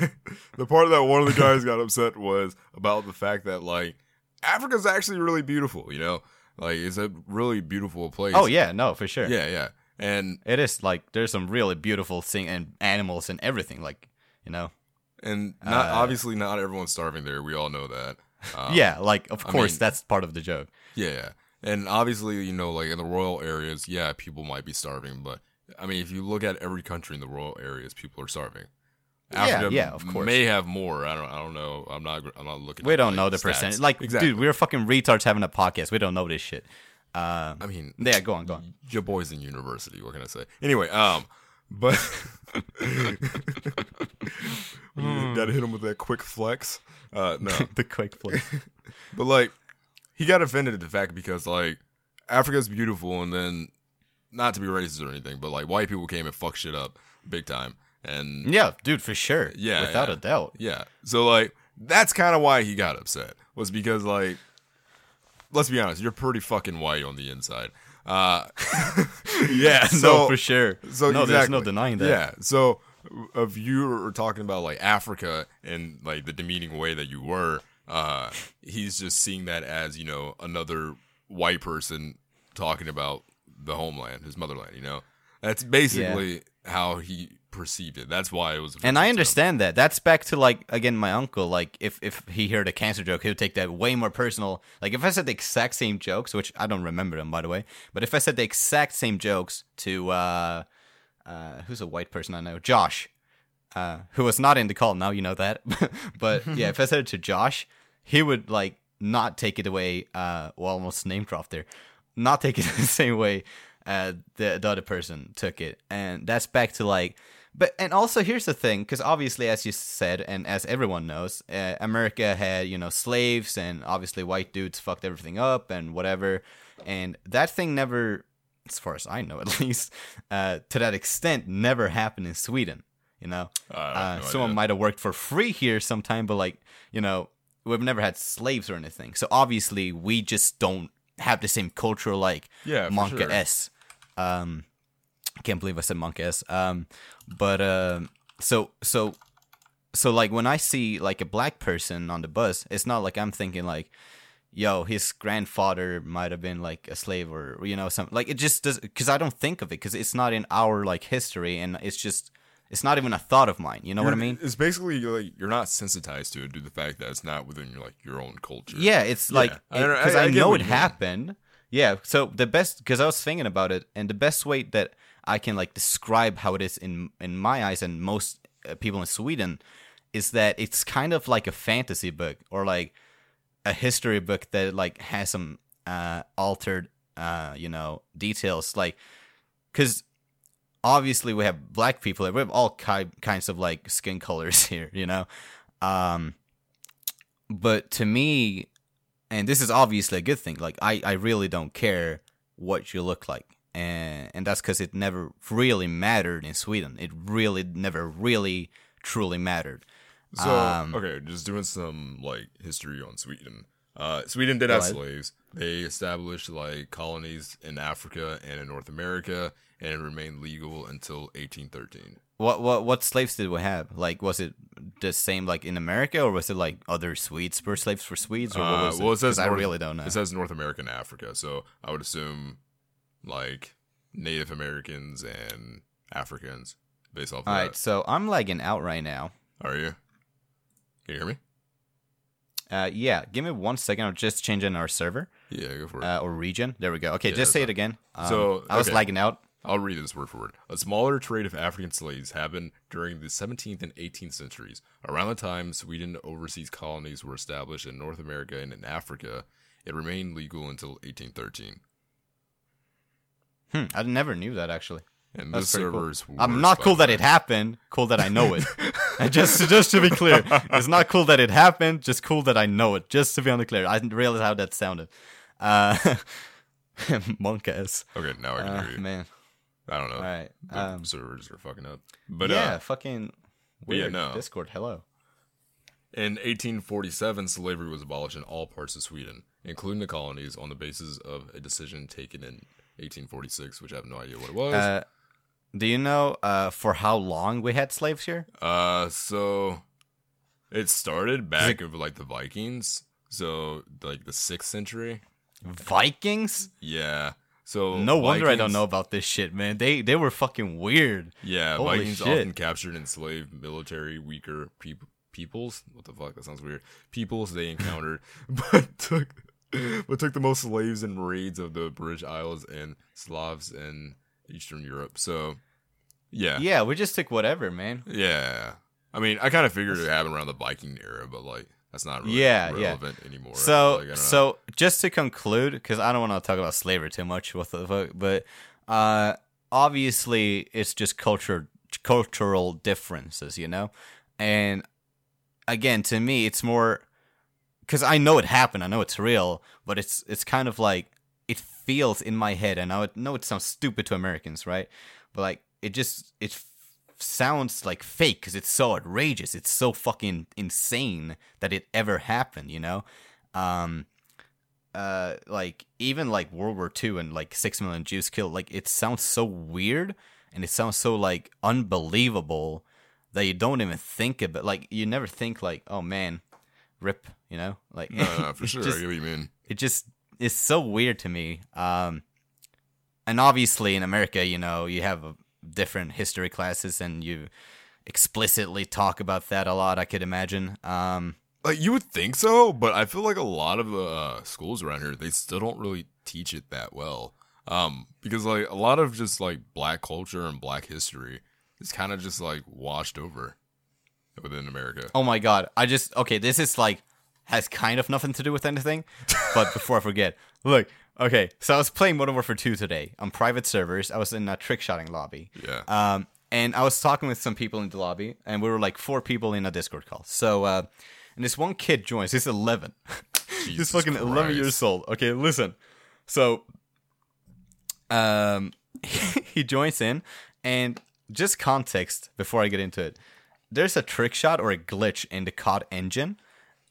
the part that one of the guys got upset was about the fact that like Africa's actually really beautiful, you know? Like it's a really beautiful place. Oh yeah, no, for sure. Yeah, yeah. And It is like there's some really beautiful thing and animals and everything. Like you know, and not Uh, obviously not everyone's starving there. We all know that. Um, yeah, like of I course mean- that's part of the joke. Yeah, yeah. And obviously, you know, like in the rural areas, yeah, people might be starving, but I mean, if you look at every country in the rural areas, people are starving. Yeah, yeah, of course. May have more. I don't. I don't know. I'm not. I'm not looking. We don't like, know the stats. percentage. Like, exactly. dude, we're fucking retards having a podcast. We don't know this shit. Uh, I mean, yeah, go on, go on. your boys in university. What can I say? Anyway, um, but Hmm. gotta hit him with that quick flex. Uh, no, the quick flip. but like, he got offended at the fact because like Africa's beautiful, and then not to be racist or anything, but like white people came and fucked shit up big time, and yeah, dude, for sure. Yeah, without yeah. a doubt. Yeah. So like that's kind of why he got upset was because like let's be honest, you're pretty fucking white on the inside. Uh Yeah, So- no, for sure. so no, there's no denying that. Yeah. So if you were talking about like Africa and like the demeaning way that you were, uh he's just seeing that as, you know, another white person talking about the homeland, his motherland, you know. That's basically how he perceived it. That's why it was And I understand that. That's back to like again my uncle. Like if if he heard a cancer joke, he would take that way more personal. Like if I said the exact same jokes, which I don't remember them by the way, but if I said the exact same jokes to uh, uh, who's a white person I know, Josh, uh, who was not in the call. Now you know that. but yeah, if I said it to Josh, he would like not take it away. Uh, well, almost name drop there. Not take it the same way uh, the the other person took it, and that's back to like. But and also here's the thing, because obviously, as you said, and as everyone knows, uh, America had you know slaves, and obviously white dudes fucked everything up and whatever, and that thing never, as far as I know at least, uh, to that extent, never happened in Sweden. You know, uh, no someone idea. might have worked for free here sometime, but like you know, we've never had slaves or anything. So obviously, we just don't have the same cultural like Yeah, Monka sure. S. Um, can't believe I said Monka S. Um, but um, so so so like when I see like a black person on the bus, it's not like I'm thinking like, yo, his grandfather might have been like a slave or you know something like it just does because I don't think of it because it's not in our like history and it's just it's not even a thought of mine. You know what I mean? It's basically like you're not sensitized to it due to the fact that it's not within your like your own culture. Yeah, it's like I because I- I, I get know it happened. Yeah, so the best because I was thinking about it, and the best way that I can like describe how it is in in my eyes and most uh, people in Sweden is that it's kind of like a fantasy book or like a history book that like has some uh altered uh you know details. Like because obviously we have black people we have all ki- kinds of like skin colors here you know? Um but to me and this is obviously a good thing like i i really don't care what you look like and and that's because it never really mattered in sweden it really never really truly mattered So Um, okay, just doing some like history on Sweden. Uh, Sweden did have slaves. They established like colonies in Africa and in North America, and it remained legal until 1813. What what what slaves did we have? Like, was it the same like in America, or was it like other Swedes were slaves for Swedes, or what Uh, well, it? it says 'Cause I really don't know. It says North America and Africa, so I would assume like Native Americans and Africans based off of All that. right, so I'm lagging out right now. Are you? Can you hear me? Uh, yeah, give me one second. I'm just changing our server Yeah, go for it. uh, or region. There we go. Okay, Yeah, just say it again. Um, So, I was okay. lagging out. I'll read this word for word. A smaller trade of African slaves happened during the 17th and 18th centuries. Around the time Sweden overseas colonies were established in North America and in Africa, it remained legal until 1813. Hmm, I never knew that actually. And That's this cool. server's I'm not cool that it happened. Cool that I know it. and just just to be clear, it's not cool that it happened. Just cool that I know it. Just to be on the clear, I didn't realize how that sounded. Uh, monk ass. Okay, now I can Uh, hear you. man. I don't know. All right. The Um, servers are fucking up. But yeah, uh, fucking but yeah, no. Discord. Hello. In 1847, slavery was abolished in all parts of Sweden, including the colonies, on the basis of a decision taken in 1846, which I have no idea what it was. Uh, do you know uh, for how long we had slaves here? Uh, so it started back of like the Vikings, so like the sixth century. Vikings? Yeah. So No wonder I don't know about this shit, man. They they were fucking weird. Yeah, Holy Vikings shit. often captured and enslaved military weaker peop- peoples. What the fuck? That sounds weird. Peoples they encountered, but took but took the most slaves and raids of the British Isles and Slavs in Eastern Europe. So yeah, Yeah, we just took whatever, man. yeah. I mean, I kind of figured it happened around the Viking era, but like that's not really Yeah, yeah. relevant anymore. So like, I don't know. so just to conclude, because I don't want to talk about slavery too much, what the fuck, but uh, obviously it's just culture cultural differences, you know, and again, to me, it's more because I know it happened, I know it's real, but it's it's kind of like it feels in my head, and I know it sounds stupid to Americans, right? But like it just it f- sounds like fake because it's so outrageous, it's so fucking insane that it ever happened, you know. Um, uh, like even like World War II and like six million Jews killed, like it sounds so weird and it sounds so like unbelievable that you don't even think about. Like you never think like, oh man, rip, you know, like no, no, for sure. just- I get what you mean. it just is so weird to me. Um, and obviously in America, you know, you have a different history classes and you explicitly talk about that a lot. I could imagine. Um, Like you would think so, but I feel like a lot of the uh, schools around here they still don't really teach it that well. Um, because like a lot of just like black culture and black history is kind of just like washed over within America. oh my god, I just okay. This is like has kind of nothing to do with anything. but before I forget, look. Okay, so I was playing Modern Warfare 2 today on private servers. I was in a trick shotting lobby. Yeah. Um, and I was talking with some people in the lobby, and we were like four people in a Discord call. So, uh, and this one kid joins. He's 11. He's fucking 11 Christ. years old. Okay, listen. So, um, he joins in, and just context before I get into it. There's a trick shot or a glitch in the COD engine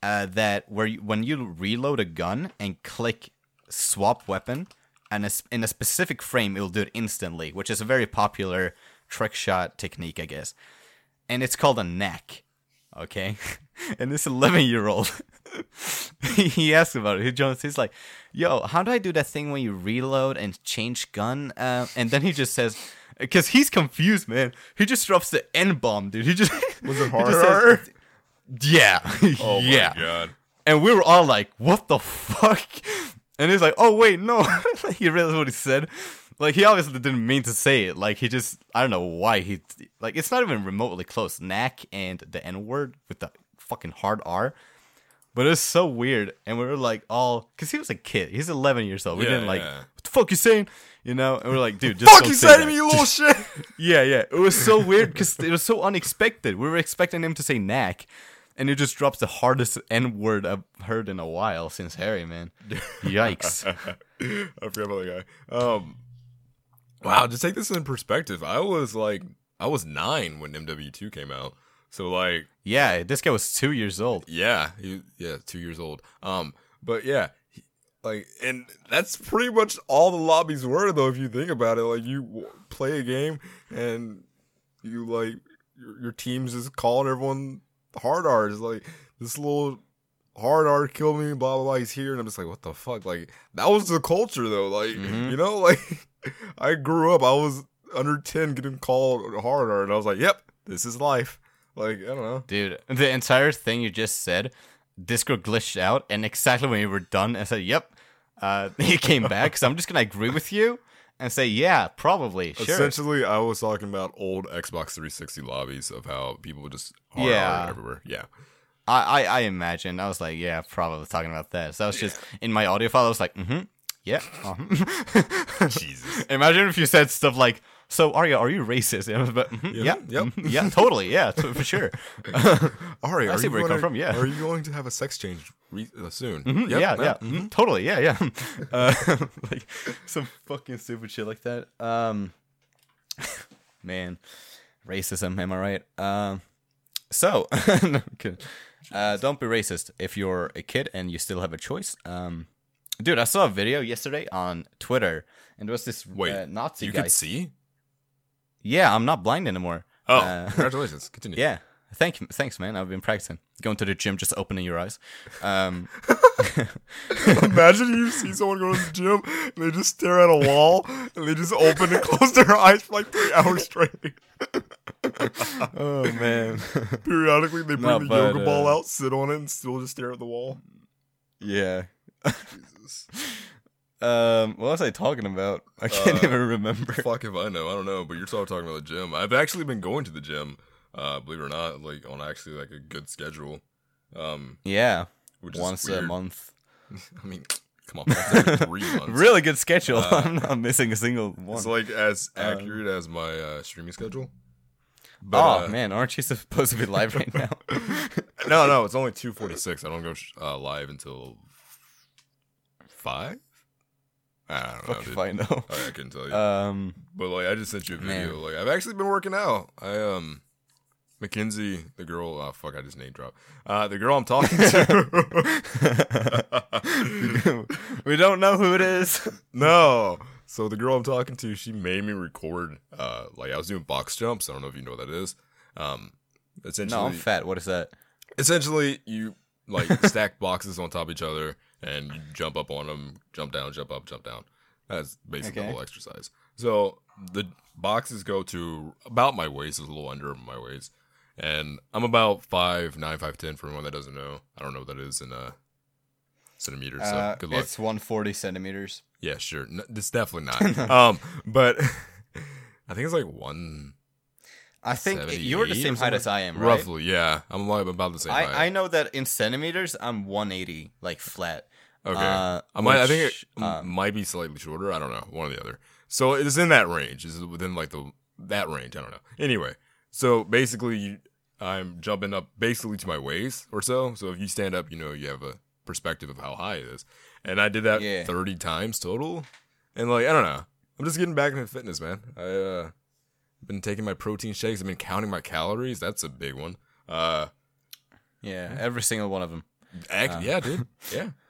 uh, that where you, when you reload a gun and click swap weapon, and a in a specific frame, it'll do it instantly, which is a very popular trick shot technique, I guess. And it's called a knack. Okay, and this 11 year old, he asks about it. He joins. He's like, "Yo, how do I do that thing when you reload and change gun?" Uh, and then he just says, "Because he's confused, man. He just drops the N bomb, dude. He just was it harder? yeah, oh yeah." my god. And we were all like, "What the fuck?" And he's like, "Oh wait, no." he realized what he said. Like he obviously didn't mean to say it. Like he just, I don't know why he, like it's not even remotely close. Knack and the N word with the fucking hard R. But it was so weird, and we were like all because he was a kid. He's 11 years old. We Yeah, didn't like yeah. Fuck you saying, you know. And we are like, dude, just Fuck you say said to that. me, you little shit. Yeah, yeah. It was so weird because it was so unexpected. We were expecting him to say knack, and it just drops the hardest N word I've heard in a while since Harry, man. Yikes. I forgot about that guy. Um, wow, to take this in perspective, I was like, I was nine when MW2 came out. So like, Yeah, this guy was two years old. yeah, he, yeah, two years old. Um, but yeah, like, and that's pretty much all the lobbies were though. If you think about it, like, you play a game and you like your, your team's just calling everyone hard R. It's like this little hard R killed me, blah blah blah. He's here, and I'm just like, what the fuck? Like that was the culture though. Like Mhm. you know, like I grew up, I was under ten getting called hard R, and I was like, yep, this is life. Like I don't know. Dude, the entire thing you just said, Discord glitched out, and exactly when we were done, I said, yep. Uh, he came back, so I'm just to agree with you and say, yeah, probably. Sure. Essentially, I was talking about old Xbox 360 lobbies of how people just Yeah. Everywhere. Yeah. I, I, I imagine. I was like, yeah, probably talking about that. So I was just, in my audio file, I was like, mm hmm. Yeah. uh-huh." Jesus. Imagine if you said stuff like, "So Arya, are you racist?" And I was "Mhm, Yeah, yeah, yep. mhm, yeah, totally, yeah, for sure." Ari, I are see you where you come to- from, yeah. Are you going to have a sex change re- uh, soon? Mhm, Yep, yeah, no, yeah, mhm. mhm, totally, yeah, yeah. Uh, like some fucking stupid shit like that. Um, man, racism. Am I right? Um, so, no, Uh, don't be racist if you're a kid and you still have a choice. Um, dude, I saw a video yesterday on Twitter, and there was this Wait, uh, Nazi you guy. could see? Yeah, I'm not blind anymore. Oh, Uh, congratulations. Continue. Yeah. Thank you, thanks, man. I've been practicing. Going to the gym, just opening your eyes. Um, Imagine you see someone go to the gym and they just stare at a wall and they just open and close their eyes for like three hours straight. oh man. Periodically, they bring No, the but, yoga ball uh, out, sit on it, and still just stare at the wall. yeah. Um, what was I talking about? I can't Uh, even remember. Fuck if I know. I don't know. But you're still talking about the gym. I've actually been going to the gym, uh, believe it or not, like on actually like a good schedule. Um, Yeah, once a month. I mean, come on, once three months. Really good schedule. Uh, I'm not missing a single one. It's like as Uh, accurate as my uh, streaming schedule. But, oh uh, man, aren't you supposed to be live right now? No, no, it's only two forty six. I don't go sh- uh, live until five. I don't know. Fuck if I know. I, I couldn't tell you. Um, but like, I just sent you a video. man. Like, I've actually been working out. I um, Mackenzie, the girl. Oh fuck, I just name drop. Uh, the girl I'm talking to. we don't know who it is. no. So the girl I'm talking to, she made me record. Uh, like I was doing box jumps. I don't know if you know what that is. Um, essentially, No, I'm fat. What is that? essentially you like stack boxes on top of each other and jump up on them jump down jump up jump down that's basically Okay. the whole exercise so the boxes go to about my waist is a little under my waist and i'm about five nine five ten for anyone that doesn't know i don't know what that is in uh centimeters so Uh, good luck It's 140 centimeters. yeah sure N- it's definitely not um but i think it's like one I think you're the same height as? I am, right? roughly yeah i'm about the same height. I, I know that in centimeters, I'm 180, like flat. Okay. Uh, I might. I think it um, might be slightly shorter. I don't know. One or the other. So it is in that range. Is within like the that range. I don't know. Anyway, so basically, you, I'm jumping up basically to my waist or so. So if you stand up, you know you have a perspective of how high it is. And I did that Yeah. 30 times total. And like I don't know. I'm just getting back into fitness, man. I uh been taking my protein shakes. I've been counting my calories. That's a big one. Uh, Yeah, every single one of them. act, yeah, dude. Yeah.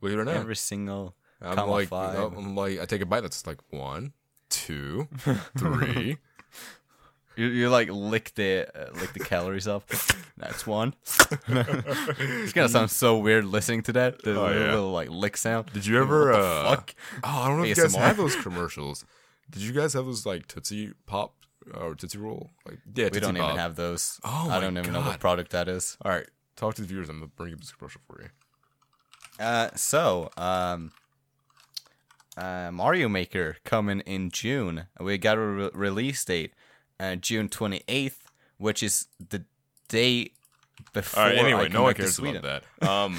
Believe it or not. Every single. I'm like, five. I'm like, I take a bite that's like one, two, three. You, you like lick the uh, lick the calories off. That's one. it's gonna sound so weird listening to that. The Oh, little, yeah. little, like lick sound. Did you ever? Uh, fuck? Oh, I don't know if you guys ASMR. have those commercials. Did you guys have those like Tootsie Pop or Tootsie Roll? Like, yeah, We don't Pop. even have those. Oh I don't even know what product that is. All right, talk to the viewers. I'm gonna bring up this commercial for you. Uh, so, um, uh, Mario Maker coming in June. We got a re- release date, uh, June twenty eighth, which is the day before All right. Anyway, no one cares about that. Um,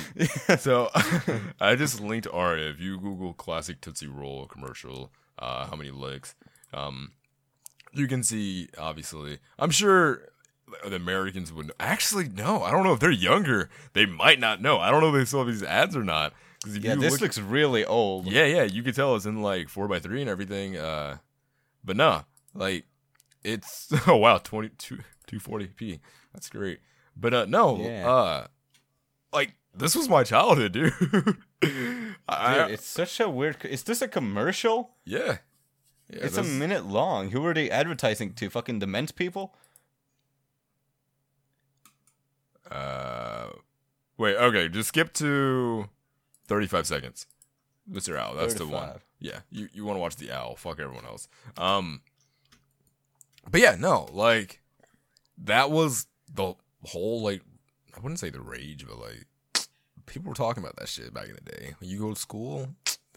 so I just linked Aria. If you Google classic Tootsie Roll commercial, uh, how many licks? Um, you can see. Obviously, I'm sure the Americans would. Actually, no. I don't know if they're younger. They might not know. I don't know if they saw these ads or not. Yeah, this look- looks really old. Yeah, yeah, you could tell it's in like four by three and everything. Uh, but no, like it's oh wow, 22 240p. That's great. But uh, no, Yeah. uh, like this was my childhood, dude. I, Dude, it's such a weird. Is this a commercial? yeah, yeah. it's a minute long. Who are they advertising to? Fucking dement people? Uh, wait, okay, just skip to 35 seconds. Mr. Owl, that's the one. Yeah, you, you want to watch the owl. Fuck everyone else. Um, but yeah, no, like that was the whole like I wouldn't say the rage, but like people were talking about that shit back in the day. When you go to school,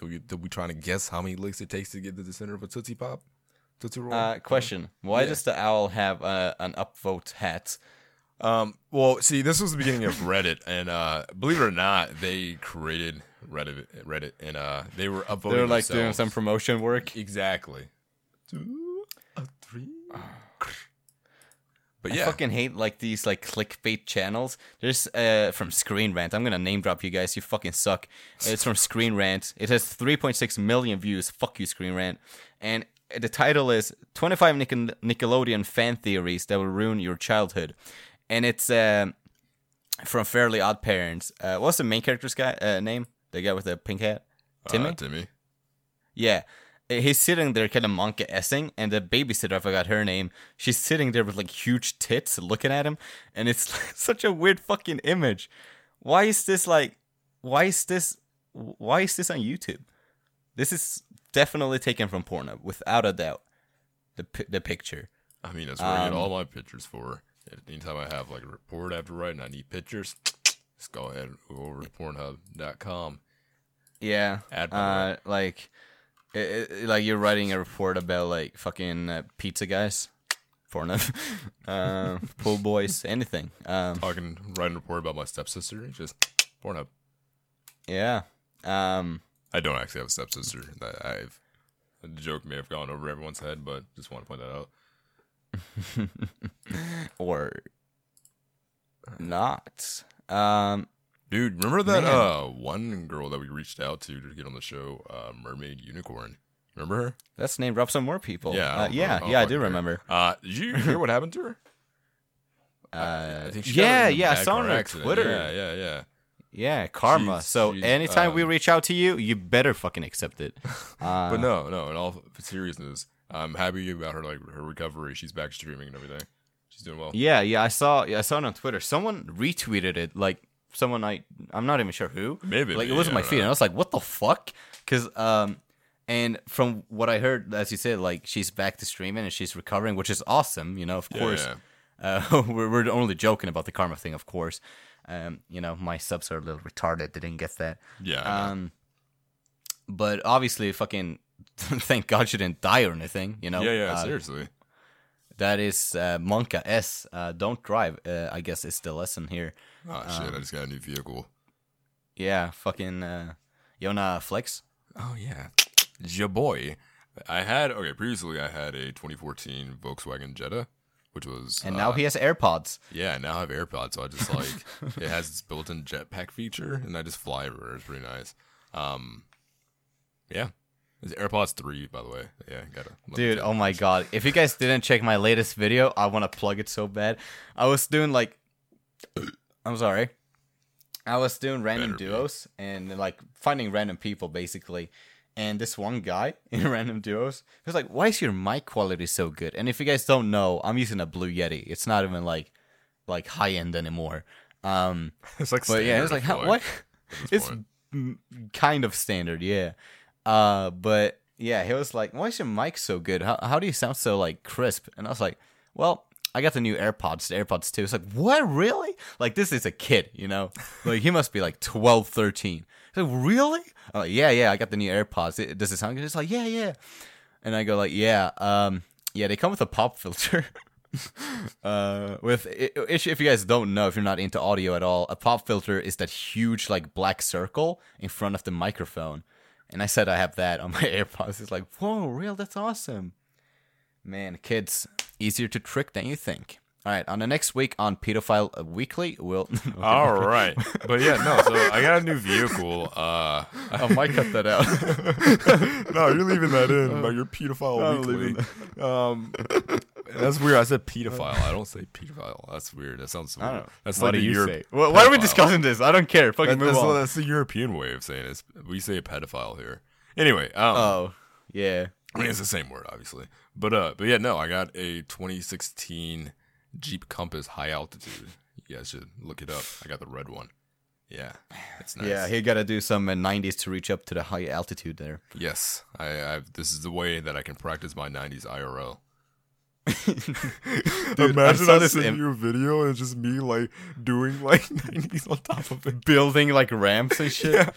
they'll be, they'll be trying to guess how many licks it takes to get to the center of a tootsie pop, tootsie roll. Uh, question: Why Yeah. does the owl have uh, an upvote hat? Um, well, see, this was the beginning of Reddit, and uh, believe it or not, they created Reddit, Reddit, and uh, they were upvoting. They're like doing some promotion work. exactly. Two, a three. But yeah. I fucking hate like these like clickbait channels. There's uh from Screen Rant. I'm gonna name drop you guys. You fucking suck. It's from Screen Rant. It has 3.6 million views. Fuck you, Screen Rant. And the title is 25 Nickel- Nickelodeon fan theories that will ruin your childhood. And it's um from Fairly Odd Parents. Uh, what's the main character's guy uh, name? The guy with the pink hat. Timmy. Uh, Timmy. Yeah. Uh, He's sitting there kind of monkey essing, and the babysitter, I forgot her name, she's sitting there with like huge tits looking at him, and it's such a weird fucking image. Why is this like, why is this, why is this on YouTube? This is definitely taken from Pornhub, without a doubt. The, the picture. I mean, that's where I Um, get all my pictures for. Anytime I have like a report I have to write and I need pictures, just go ahead and go over to Pornhub.com. Yeah. Uh, like, it, it- like you're writing a report about like fucking uh, pizza guys, Pornhub, uh, pool boys, anything. Um, Talking, writing a report about my stepsister, just Pornhub. Yeah. Um I don't actually have a stepsister. That I've the joke may have gone over everyone's head, but just want to point that out. or not. Um Dude, remember that Man. uh one girl that we reached out to to get on the show, uh, Mermaid Unicorn? Remember her? let's name drop some more people. Yeah, Uh, yeah, I'll yeah, I do remember. Uh, did you hear what happened to her? Uh, I think she yeah, yeah, I saw car on accident. Twitter. Yeah, yeah, yeah. Yeah, karma. She's- so she's, anytime we um, reach out to you, you better fucking accept it. Uh, But no, no. In all seriousness, I'm happy about her like her recovery. She's back streaming and everything. She's doing well. yeah, yeah, I saw yeah, I saw it on Twitter. Someone retweeted it like someone I I'm not even sure who. Maybe like it wasn't my feed, know. and I was like, what the fuck? Because um, and from what I heard, as you said, like she's back to streaming and she's recovering, which is awesome. You know, of Yeah, course. yeah. Uh, we're we're only joking about the karma thing, of course. Um, you know, my subs are a little retarded. They didn't get that. Yeah, Um, but obviously, fucking, thank God she didn't die or anything. You know. yeah, yeah. Uh, seriously. that is uh, Monka S. Uh, don't drive. Uh, I guess is the lesson here. Oh shit! um, I just got a new vehicle. Yeah, fucking. Uh, you wanna flex? Oh yeah, ja boy. I had okay. Previously, I had a 2014 Volkswagen Jetta, which was And uh, now he has AirPods. Yeah, now I have AirPods, so I just like it has this built-in jetpack feature, and I just fly everywhere. It's pretty nice. Um, yeah, it's AirPods three, by the way. Yeah, gotta Dude, oh my god. If you guys didn't check my latest video, I want to plug it so bad. I was doing like I'm sorry. I was doing random Better be. duos and like finding random people basically. And this one guy in random duos he was like, "Why is your mic quality so good?" And if you guys don't know, I'm using a Blue Yeti. It's not even like like high end anymore. Um it's like, but yeah, it's like how what? It's point. kind of standard, yeah. Uh, but yeah, he was like, "Why is your mic so good? How how do you sound so like crisp?" And I was like, "Well, I got the new AirPods, the AirPods 2. It's like, "What? Really? Like this is a kid, you know? like he must be like 12, 13." He's like, "Really?" I'm like, "Yeah, yeah, I got the new AirPods. It, does it sound good?" It's like, "Yeah, yeah." And I go like, "Yeah, um, yeah, they come with a pop filter." uh, with if you guys don't know, if you're not into audio at all, a pop filter is that huge like black circle in front of the microphone. And I said I have that on my AirPods. It's like, whoa, real? That's awesome. Man, kids, easier to trick than you think. All right, on the next week on Pedophile Weekly, we'll. All right, but yeah, no. So I got a new vehicle. Uh, I might cut that out. no, you're leaving that in. But you're pedophile I'm weekly. Um, that's weird. I said pedophile. I don't say pedophile. That's weird. That sounds I don't weird. know. That's what like do you Euro- say? Why why are we discussing this? I don't care. Fucking That- move that's, on. that's the European way of saying it. We say a pedophile here. Anyway, um, Oh, yeah. I mean, it's the same word, obviously. But uh, but yeah, no, I got a 2016 Jeep Compass high altitude. You guys should look it up. I got the red one. Yeah, it's nice. Yeah, he got to do some uh, 90s to reach up to the high altitude there. Yes, I, I. This is the way that I can practice my 90s IRL. Dude, I saw this send im- you a video and it's just me like doing like 90s on top of it. building like ramps and shit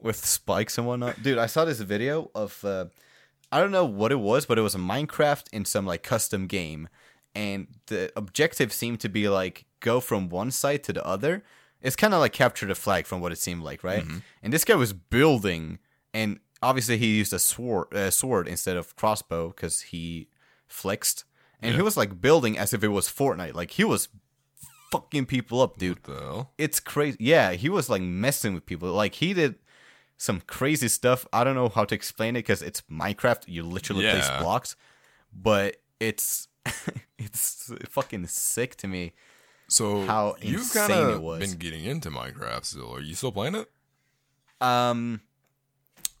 with spikes and whatnot. Dude, I saw this video of uh, I don't know what it was, but it was a Minecraft in some like custom game, and the objective seemed to be like go from one side to the other. It's kind of like capture the flag from what it seemed like, right? And this guy was building, and obviously he used a sword, uh, sword instead of crossbow because he flexed, and he was like building as if it was Fortnite. Like he was fucking people up, dude What the hell? it's crazy. Yeah, he was like messing with people. Like he did some crazy stuff. I don't know how to explain it because it's Minecraft. You literally place blocks, but it's it's fucking sick to me. So How you've insane kind it of was. been getting into Minecraft still. Are you still playing it? Um,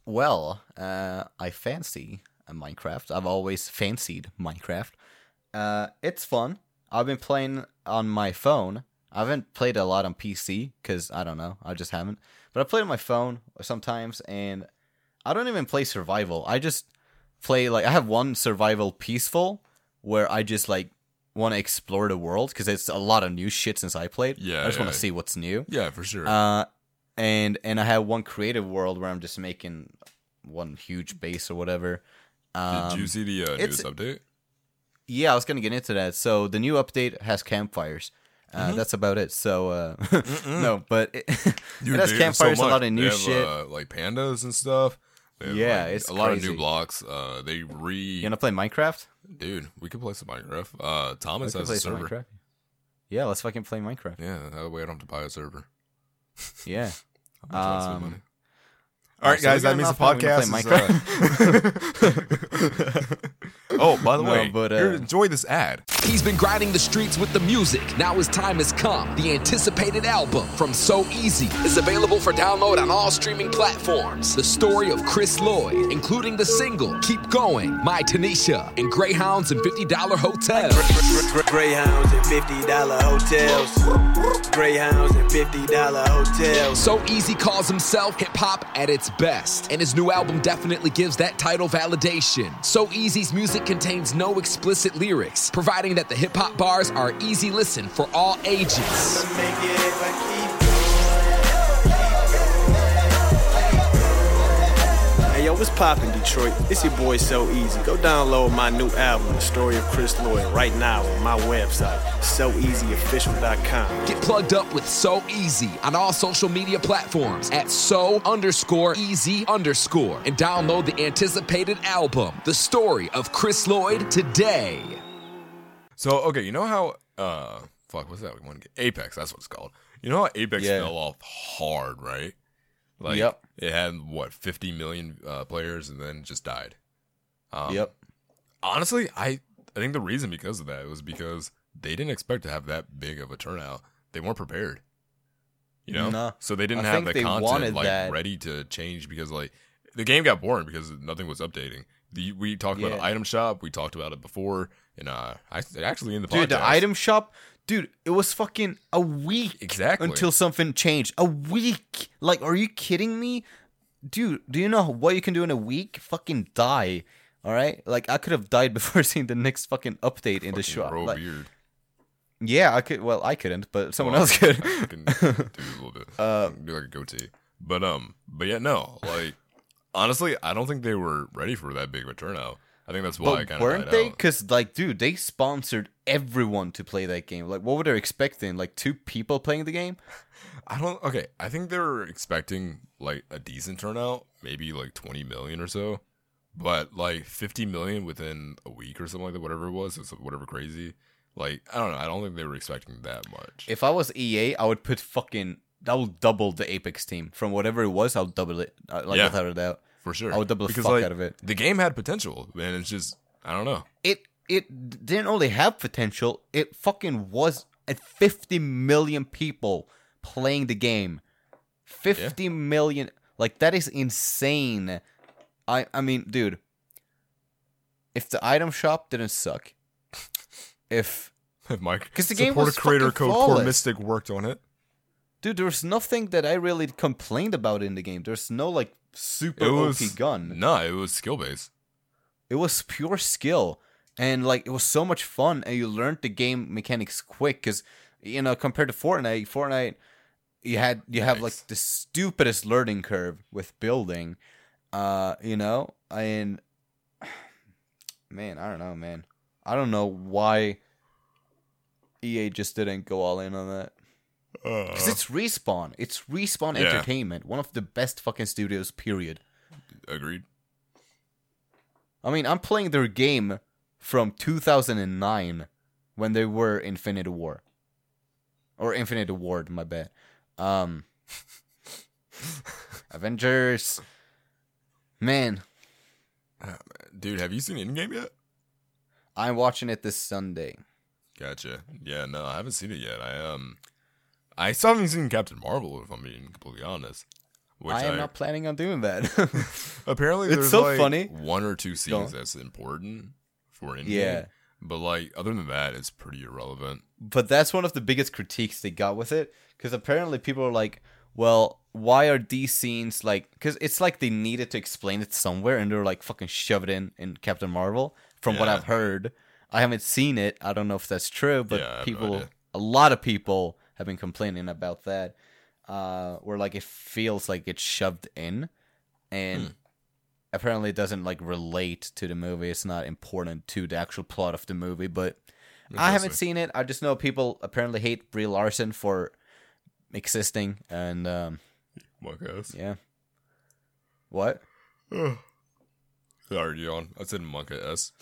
well, uh, I fancy Minecraft. I've always fancied Minecraft. Uh, it's fun. I've been playing on my phone. I haven't played a lot on PC because I don't know. I just haven't. But I play on my phone sometimes, and I don't even play survival. I just play like I have one survival peaceful where I just like want to explore the world because it's a lot of new shit since I played. Yeah, I just want yeah. to see what's new. Yeah, for sure. Uh, and and I have one creative world where I'm just making one huge base or whatever. Um, Did you see the uh, newest update? Yeah, I was gonna get into that. So the new update has campfires. Uh, Mm-hmm. That's about it. So uh, no, but it, Dude, it has campfires, so a lot of new have, shit. uh, like pandas and stuff. Have, Yeah, like, it's a lot of new blocks. Uh, they re, you wanna play Minecraft? dude. We could play some Minecraft. Uh, Thomas has a server. Minecraft. Yeah, let's fucking play Minecraft. Yeah, that way I don't have to buy a server. Yeah. I'm gonna try to save Um, money. All right, guys, that means the podcast uh, oh, by the No, way, but, here, uh, enjoy this ad. He's been grinding the streets with the music. Now his time has come. The anticipated album from So Easy is available for download on all streaming platforms. The story of Chris Lloyd, including the single Keep Going, My Tanisha, and Greyhounds and $50 Hotels. Greyhounds and $50 hotels. Greyhounds and $50 hotels. So Easy calls himself hip hop at its best, and his new album definitely gives that title validation. So Easy's music contains no explicit lyrics, providing that the hip hop bars are easy listen for all ages. What's poppin' Detroit? It's your boy So Easy. Go download my new album, The Story of Chris Lloyd, right now on my website, SoEasyOfficial.com. Get plugged up with So Easy on all social media platforms at so underscore easy underscore and download the anticipated album, The Story of Chris Lloyd, today. So okay, you know how uh fuck what's that one? Apex, that's what it's called. You know how Apex Yeah. fell off hard, right? Like Yep. it had what, fifty million uh, players and then just died. Um, Yep. Honestly, I I think the reason because of that was because they didn't expect to have that big of a turnout. They weren't prepared. You know? No. So they didn't I have the content like that. ready to change because like the game got boring because nothing was updating. The, we talked about the item shop. We talked about it before, and uh, I actually in the Dude, the item shop, dude, it was fucking a week Exactly. until something changed. A week. Like, are you kidding me? Dude, do you know what you can do in a week? Fucking die. All right? Like, I could have died before seeing the next fucking update in the Fucking shop. grow Like, beard. yeah, I could. Well, I couldn't, but someone Well, else could. I can do a little bit. Uh, do like a goatee. But um, but yeah, no. Like honestly, I don't think they were ready for that big of a turnout. I think that's why I But weren't they? Because like, dude, they sponsored everyone to play that game. Like, what were they expecting? Like two people playing the game? I don't. Okay, I think they were expecting like a decent turnout, maybe like 20 million or so, but like 50 million within a week or something like that, whatever it was, it's whatever crazy. Like I don't know. I don't think they were expecting that much. If I was EA, I would put fucking. I would double the Apex team from whatever it was. I'll double it, uh, like Yeah. without a doubt. For sure. I would double the because fuck like, out of it. The game had potential, and it's just I don't know. It it didn't only have potential. It fucking was at 50 million people playing the game. Fifty million, like that is insane. I I mean, dude, if the item shop didn't suck, if Mike, 'Cause the game was creator code Core flawless. Mystic worked on it. Dude, there's nothing that I really complained about in the game. There's no like super was OP gun. No, it was skill based. It was pure skill, and like it was so much fun, and you learned the game mechanics quick. Because you know, compared to Fortnite, Fortnite, you had you have like the stupidest learning curve with building. Uh, you know, and man, I don't know, man. I don't know why EA just didn't go all in on that. Because it's respawn. It's respawn Yeah. entertainment. One of the best fucking studios. Period. Agreed. I mean, I'm playing their game from 2009 when they were Infinite War. Or Infinity Ward, my bad. Um Avengers. Man, Dude, have you seen Endgame yet? I'm watching it this Sunday. Gotcha. Yeah, no, I haven't seen it yet. I um, I still haven't seen Captain Marvel. If I'm being completely honest. Which I am not planning on doing that. Apparently, It's there's so like funny. one or two scenes Go. that's important for Endgame. Yeah. But like, other than that, it's pretty irrelevant. but that's one of the biggest critiques they got with it because apparently people are like well why are these scenes like because it's like they needed to explain it somewhere and they're like fucking shove it in in captain marvel from what i've heard i haven't seen it i don't know if that's true but Yeah, I have no people a lot of people have been complaining about that uh where like it feels like it's shoved in and Hmm. apparently it doesn't like relate to the movie it's not important to the actual plot of the movie but I haven't seen it. I just know people apparently hate Brie Larson for existing, and um, What guys? yeah. What? Sorry, Dion. I said Monka S.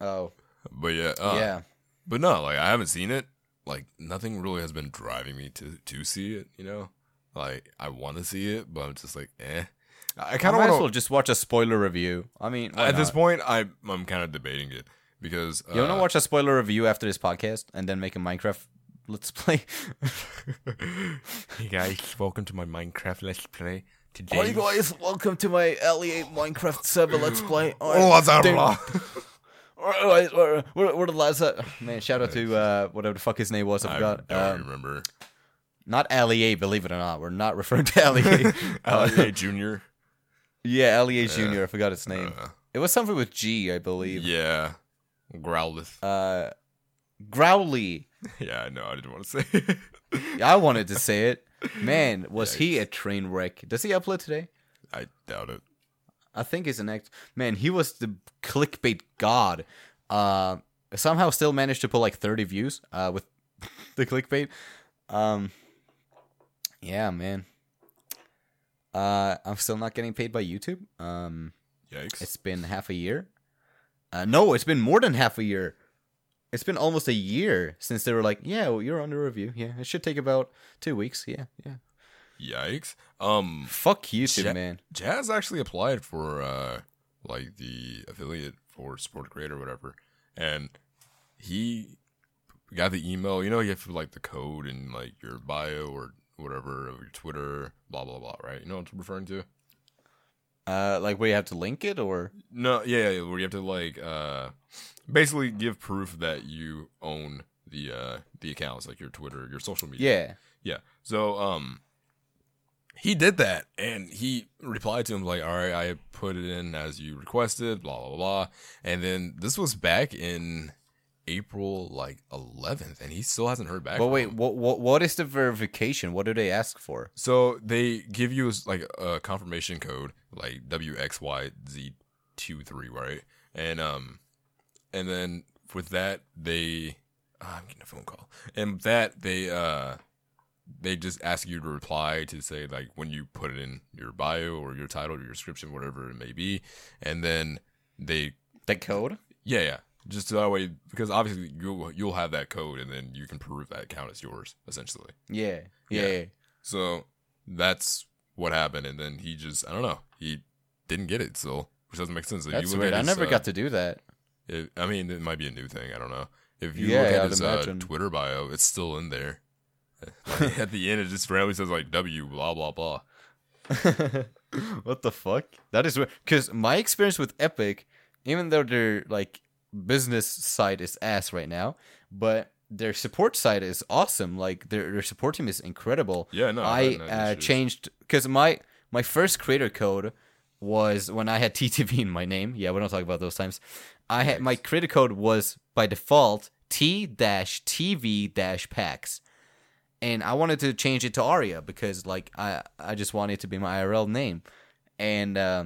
Oh, But yeah, uh, yeah. But no, like I haven't seen it. Like nothing really has been driving me to to see it. You know, like I want to see it, but I'm just like, eh. I I kind of might as want well to. just watch a spoiler review. I mean, why At this point, I I'm kind of debating it because uh, you want to watch a spoiler review after this podcast and then make a Minecraft let's play? hey guys, welcome to my Minecraft Let's Play today. Hi guys, welcome to my LEA Minecraft server let's play. Oh, what's up, Dude. bro? Alright, we're, we're, we're the lads that man. Shout out to uh, whatever the fuck his name was. I I forgot. don't Um, remember. not LEA, believe it or not. We're not referring to LEA. Uh, Junior. Yeah, LEA Junior. I forgot its name. Uh, It was something with G, I believe. yeah, Growlith. Uh, Growly. Yeah, I know. I didn't want to say. it. I wanted to say it. Man, was he a train wreck? Does he upload today? I doubt it. I think he's an act. Man, he was the clickbait god. Uh, somehow still managed to pull like 30 views. Uh, with the clickbait. Um, yeah, man. Uh, I'm still not getting paid by YouTube. Um, Yikes. It's been half a year. Uh, no, it's been more than half a year. It's been almost a year since they were like, "Yeah, well, you're under review. Yeah, it should take about two weeks. Yeah, yeah. Yikes. Um, Fuck YouTube, Ja- man. Jazz actually applied for uh like the affiliate for support creator or whatever, and he got the email. You know, you have to like the code and like your bio or whatever of your Twitter, blah blah blah. Right? You know what I'm referring to? Uh, like, where you have to link it, or No, yeah, yeah, where you have to like uh basically give proof that you own the uh the accounts, like your Twitter, your social media. yeah, Yeah. So um he did that and he replied to him like, All right, I put it in as you requested, blah blah blah. And then this was back in April like eleventh and he still hasn't heard back. But wait, what, what what is the verification? What do they ask for? So they give you like a confirmation code, like WXYZ23, right? and um, and then with that they, ah, I'm getting a phone call, and that they uh, they just ask you to reply to say like when you put it in your bio or your title or your description, whatever it may be, and then they The code? yeah yeah just that way because obviously you'll you'll have that code and then you can prove that account is yours essentially. Yeah. Yeah. Yeah. So that's what happened, and then he just I don't know he didn't get it still, which doesn't make sense. That's weird. at I never uh, got to do that. It, I mean, it might be a new thing. I don't know. If you Yeah, look at I'd his uh. Twitter bio, it's still in there. At the end, it just randomly says like W blah blah blah. what the fuck? That is weird. Because my experience with Epic, even though their like business side is ass right now, but their support side is awesome. Like their their support team is incredible. Yeah, no, I I uh, changed because my my first creator code was when I had TTV in my name. Yeah, we don't talk about those times. I had my creator code was by default T dash TV dash packs and I wanted to change it to Aria because like I I just wanted it to be my IRL name, and uh,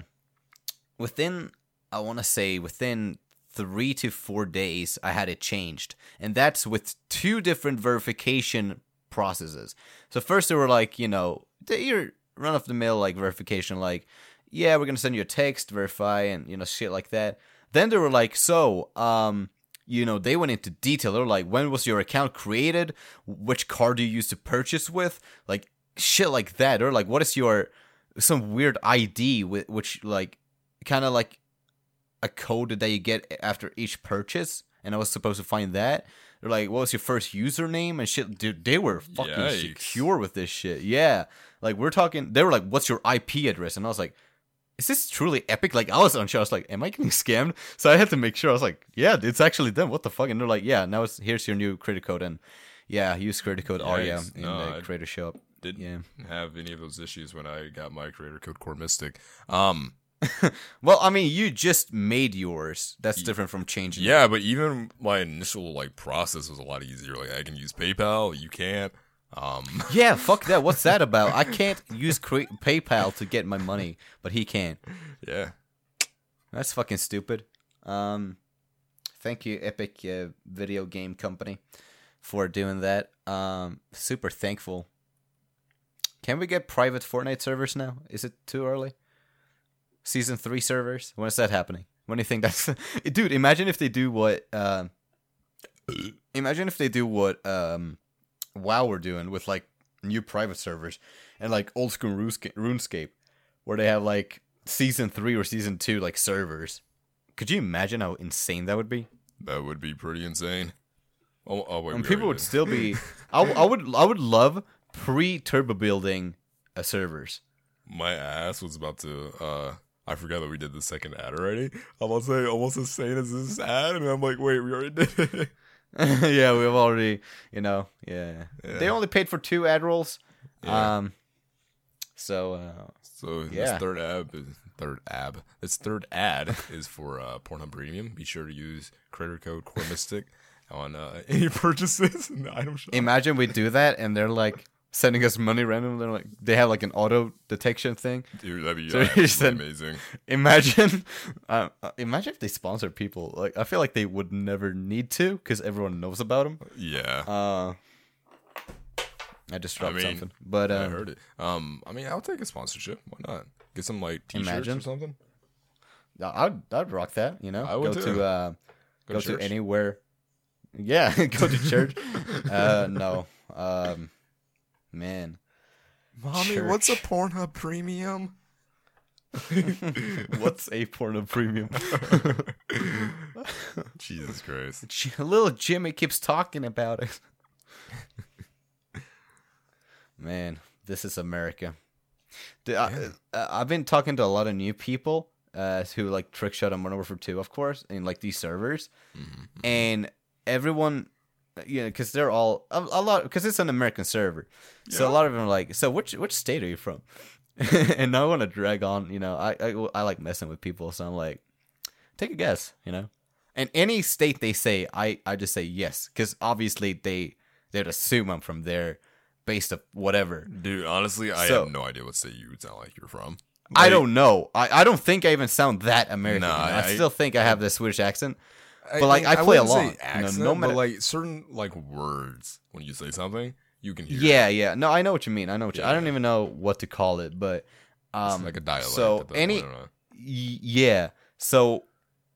within I want to say within three to four days I had it changed, and that's with two different verification processes. So first they were like you know your run of the mill like verification like yeah we're gonna send you a text verify and you know shit like that. Then they were like so um you know, they went into detail. They were like, when was your account created? Which card do you use to purchase with? Like shit like that. Or like, what is your some weird ID with which like kind of like a code that you get after each purchase? And I was supposed to find that. They're like, what was your first username and shit? Dude, they were fucking Yikes. secure with this shit. Yeah, like we're talking. They were like, what's your IP address? And I was like is this truly epic? Like I was unsure. I was like, am I getting scammed? So I had to make sure. I was like, yeah, it's actually them. What the fuck? And they're like, yeah, now it's here's your new credit code and yeah, use credit code Aria Yikes. in No, the creator shop. Didn't Yeah. have any of those issues when I got my creator code Core Mystic. Um, Well, I mean, you just made yours. That's different from changing. it. yeah, but even my initial like process was a lot easier. Like I can use PayPal, you can't. Um, Yeah, fuck that. What's that about? I can't use cre- PayPal to get my money, but he can. yeah, That's fucking stupid. Um, thank you, Epic uh, Video Game Company, for doing that. Um, super thankful. Can we get private Fortnite servers now? Is it too early? Season three servers. When is that happening? When do you think that's? Dude, imagine if they do what. Um, imagine if they do what um, WoW we're doing with like new private servers and like old school RuneScape, RuneScape where they have like season three or season two like servers. Could you imagine how insane that would be? that would be pretty insane. Oh, oh wait, And people would did. still be. I, I would. I would love pre turbo building uh, servers. My ass was about to. uh I forgot that we did the second ad already. I'm to say almost as sane as this ad, and I'm like, wait, we already did it. yeah, we've already. You know. Yeah. They only paid for two ad rolls. Yeah. Um. So. Uh, So Yeah. this third ab, is, third ab, this third ad is for uh, Pornhub Premium. Be sure to use creator code Core Mystic on uh, any purchases in the item shop. imagine we do that and they're like sending us money randomly. Like they have like an auto detection thing. Dude, that'd be So you said- amazing. Imagine, uh, uh, imagine if they sponsor people. Like I feel like they would never need to because everyone knows about them. Yeah, Uh, I just dropped mean, something, but I um, heard it. Um, I mean, I'll take a sponsorship. Why not? Get some like t-shirts Imagine. or something. I'd I'd rock that. You know, I would go too. to uh, Go go, to to, anywhere. Yeah, go to church. uh, no, um, man, Mommy, what's a Pornhub Premium? what's a porno premium? Jesus Christ. J- Little Jimmy keeps talking about it. Man, this is America. The- I, uh, I've been talking to a lot of new people uh, who like trick Trickshot and Modern Warfare 2, of course, in like these servers. And everyone, you know, because they're all, a, a lot, because it's an American server. So a lot of them are like, so which which state are you from? and I want to drag on, you know, I, I, I like messing with people. So I'm like, take a guess, you know? And any state they say, I, I just say yes, because obviously they they'd assume I'm from there, based of whatever. Dude, honestly, I So- have no idea what state you would sound like you're from. I don't know. I, I don't think I even sound that American. Nah? I, I- still think I have the Swedish accent. But, like, I play say along, you know, Accent, no matter- but like certain like words when you say something, you can hear. it. Yeah, yeah. No, I know what you mean. I know what you, I don't Yeah. even know what to call it, but It's um like a dialect. So any point, I don't know. y- yeah. So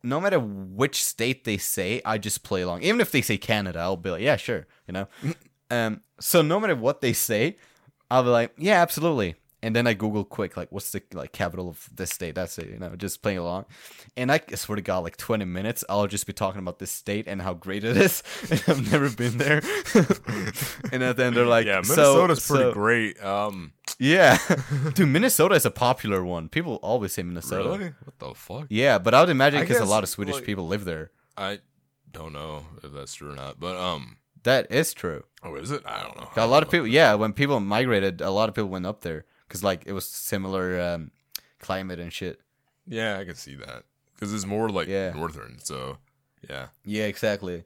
no matter which state they say, I just play along. Even if they say Canada, I'll be like, yeah, sure, you know. um so no matter what they say, I'll be like, yeah, absolutely. And then I Google quick, like, what's the like capital of this state? That's it, you know, just playing along. And I swear to God, like twenty minutes, I'll just be talking about this state and how great it is. And I've never been there. and at the end, they're like, yeah, so- Minnesota's pretty so- great. Um, Yeah, dude, Minnesota is a popular one. People always say Minnesota. really? What the fuck? Yeah, but I would imagine because a lot of Swedish like- people live there. I don't know if that's true or not, but um, That is true. oh, is it? I don't know. A lot of people, yeah, when people migrated, a lot of people went up there because like it was similar um, climate and shit. Yeah, I can see that because it's more like Yeah. northern. So yeah, Yeah, exactly.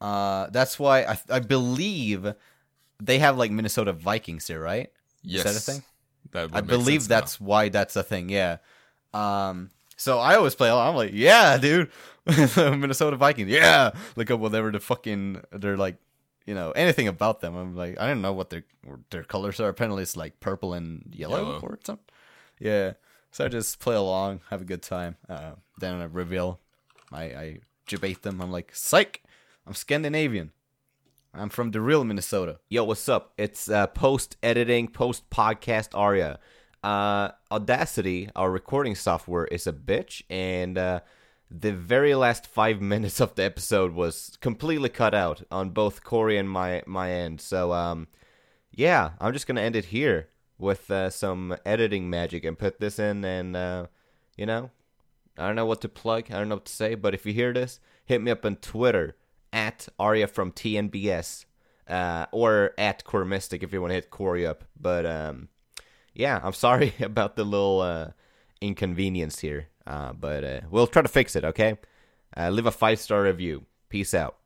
Uh, that's why I, I believe they have like Minnesota Vikings here, right? yes, that a thing? That I believe sense now. that's why that's a thing. Yeah. Um. So I always play. I'm like, yeah, dude, Minnesota Vikings. Yeah. Look up whatever the fucking they're like. You know anything about them? I'm like, I don't know what their their colors are. Apparently, it's like purple and yellow, Yellow. or something. Yeah. So I just play along, have a good time. Uh, then I reveal, I I debate them. I'm like, psych, I'm Scandinavian. I'm from the real Minnesota. Yo, what's up? It's uh, post editing, post podcast Aria. Uh, Audacity, our recording software, is a bitch, and uh, the very last five minutes of the episode was completely cut out on both Corey and my my end. So, um, yeah, I'm just gonna end it here with uh, some editing magic and put this in, and uh, you know, I don't know what to plug. I don't know what to say, but if you hear this, hit me up on Twitter at Aria from TNBS uh, or at Core Mystic if you want to hit Corey up. But um, yeah, I'm sorry about the little uh, inconvenience here, uh, but uh, we'll try to fix it. Okay, uh, leave a five star review. Peace out.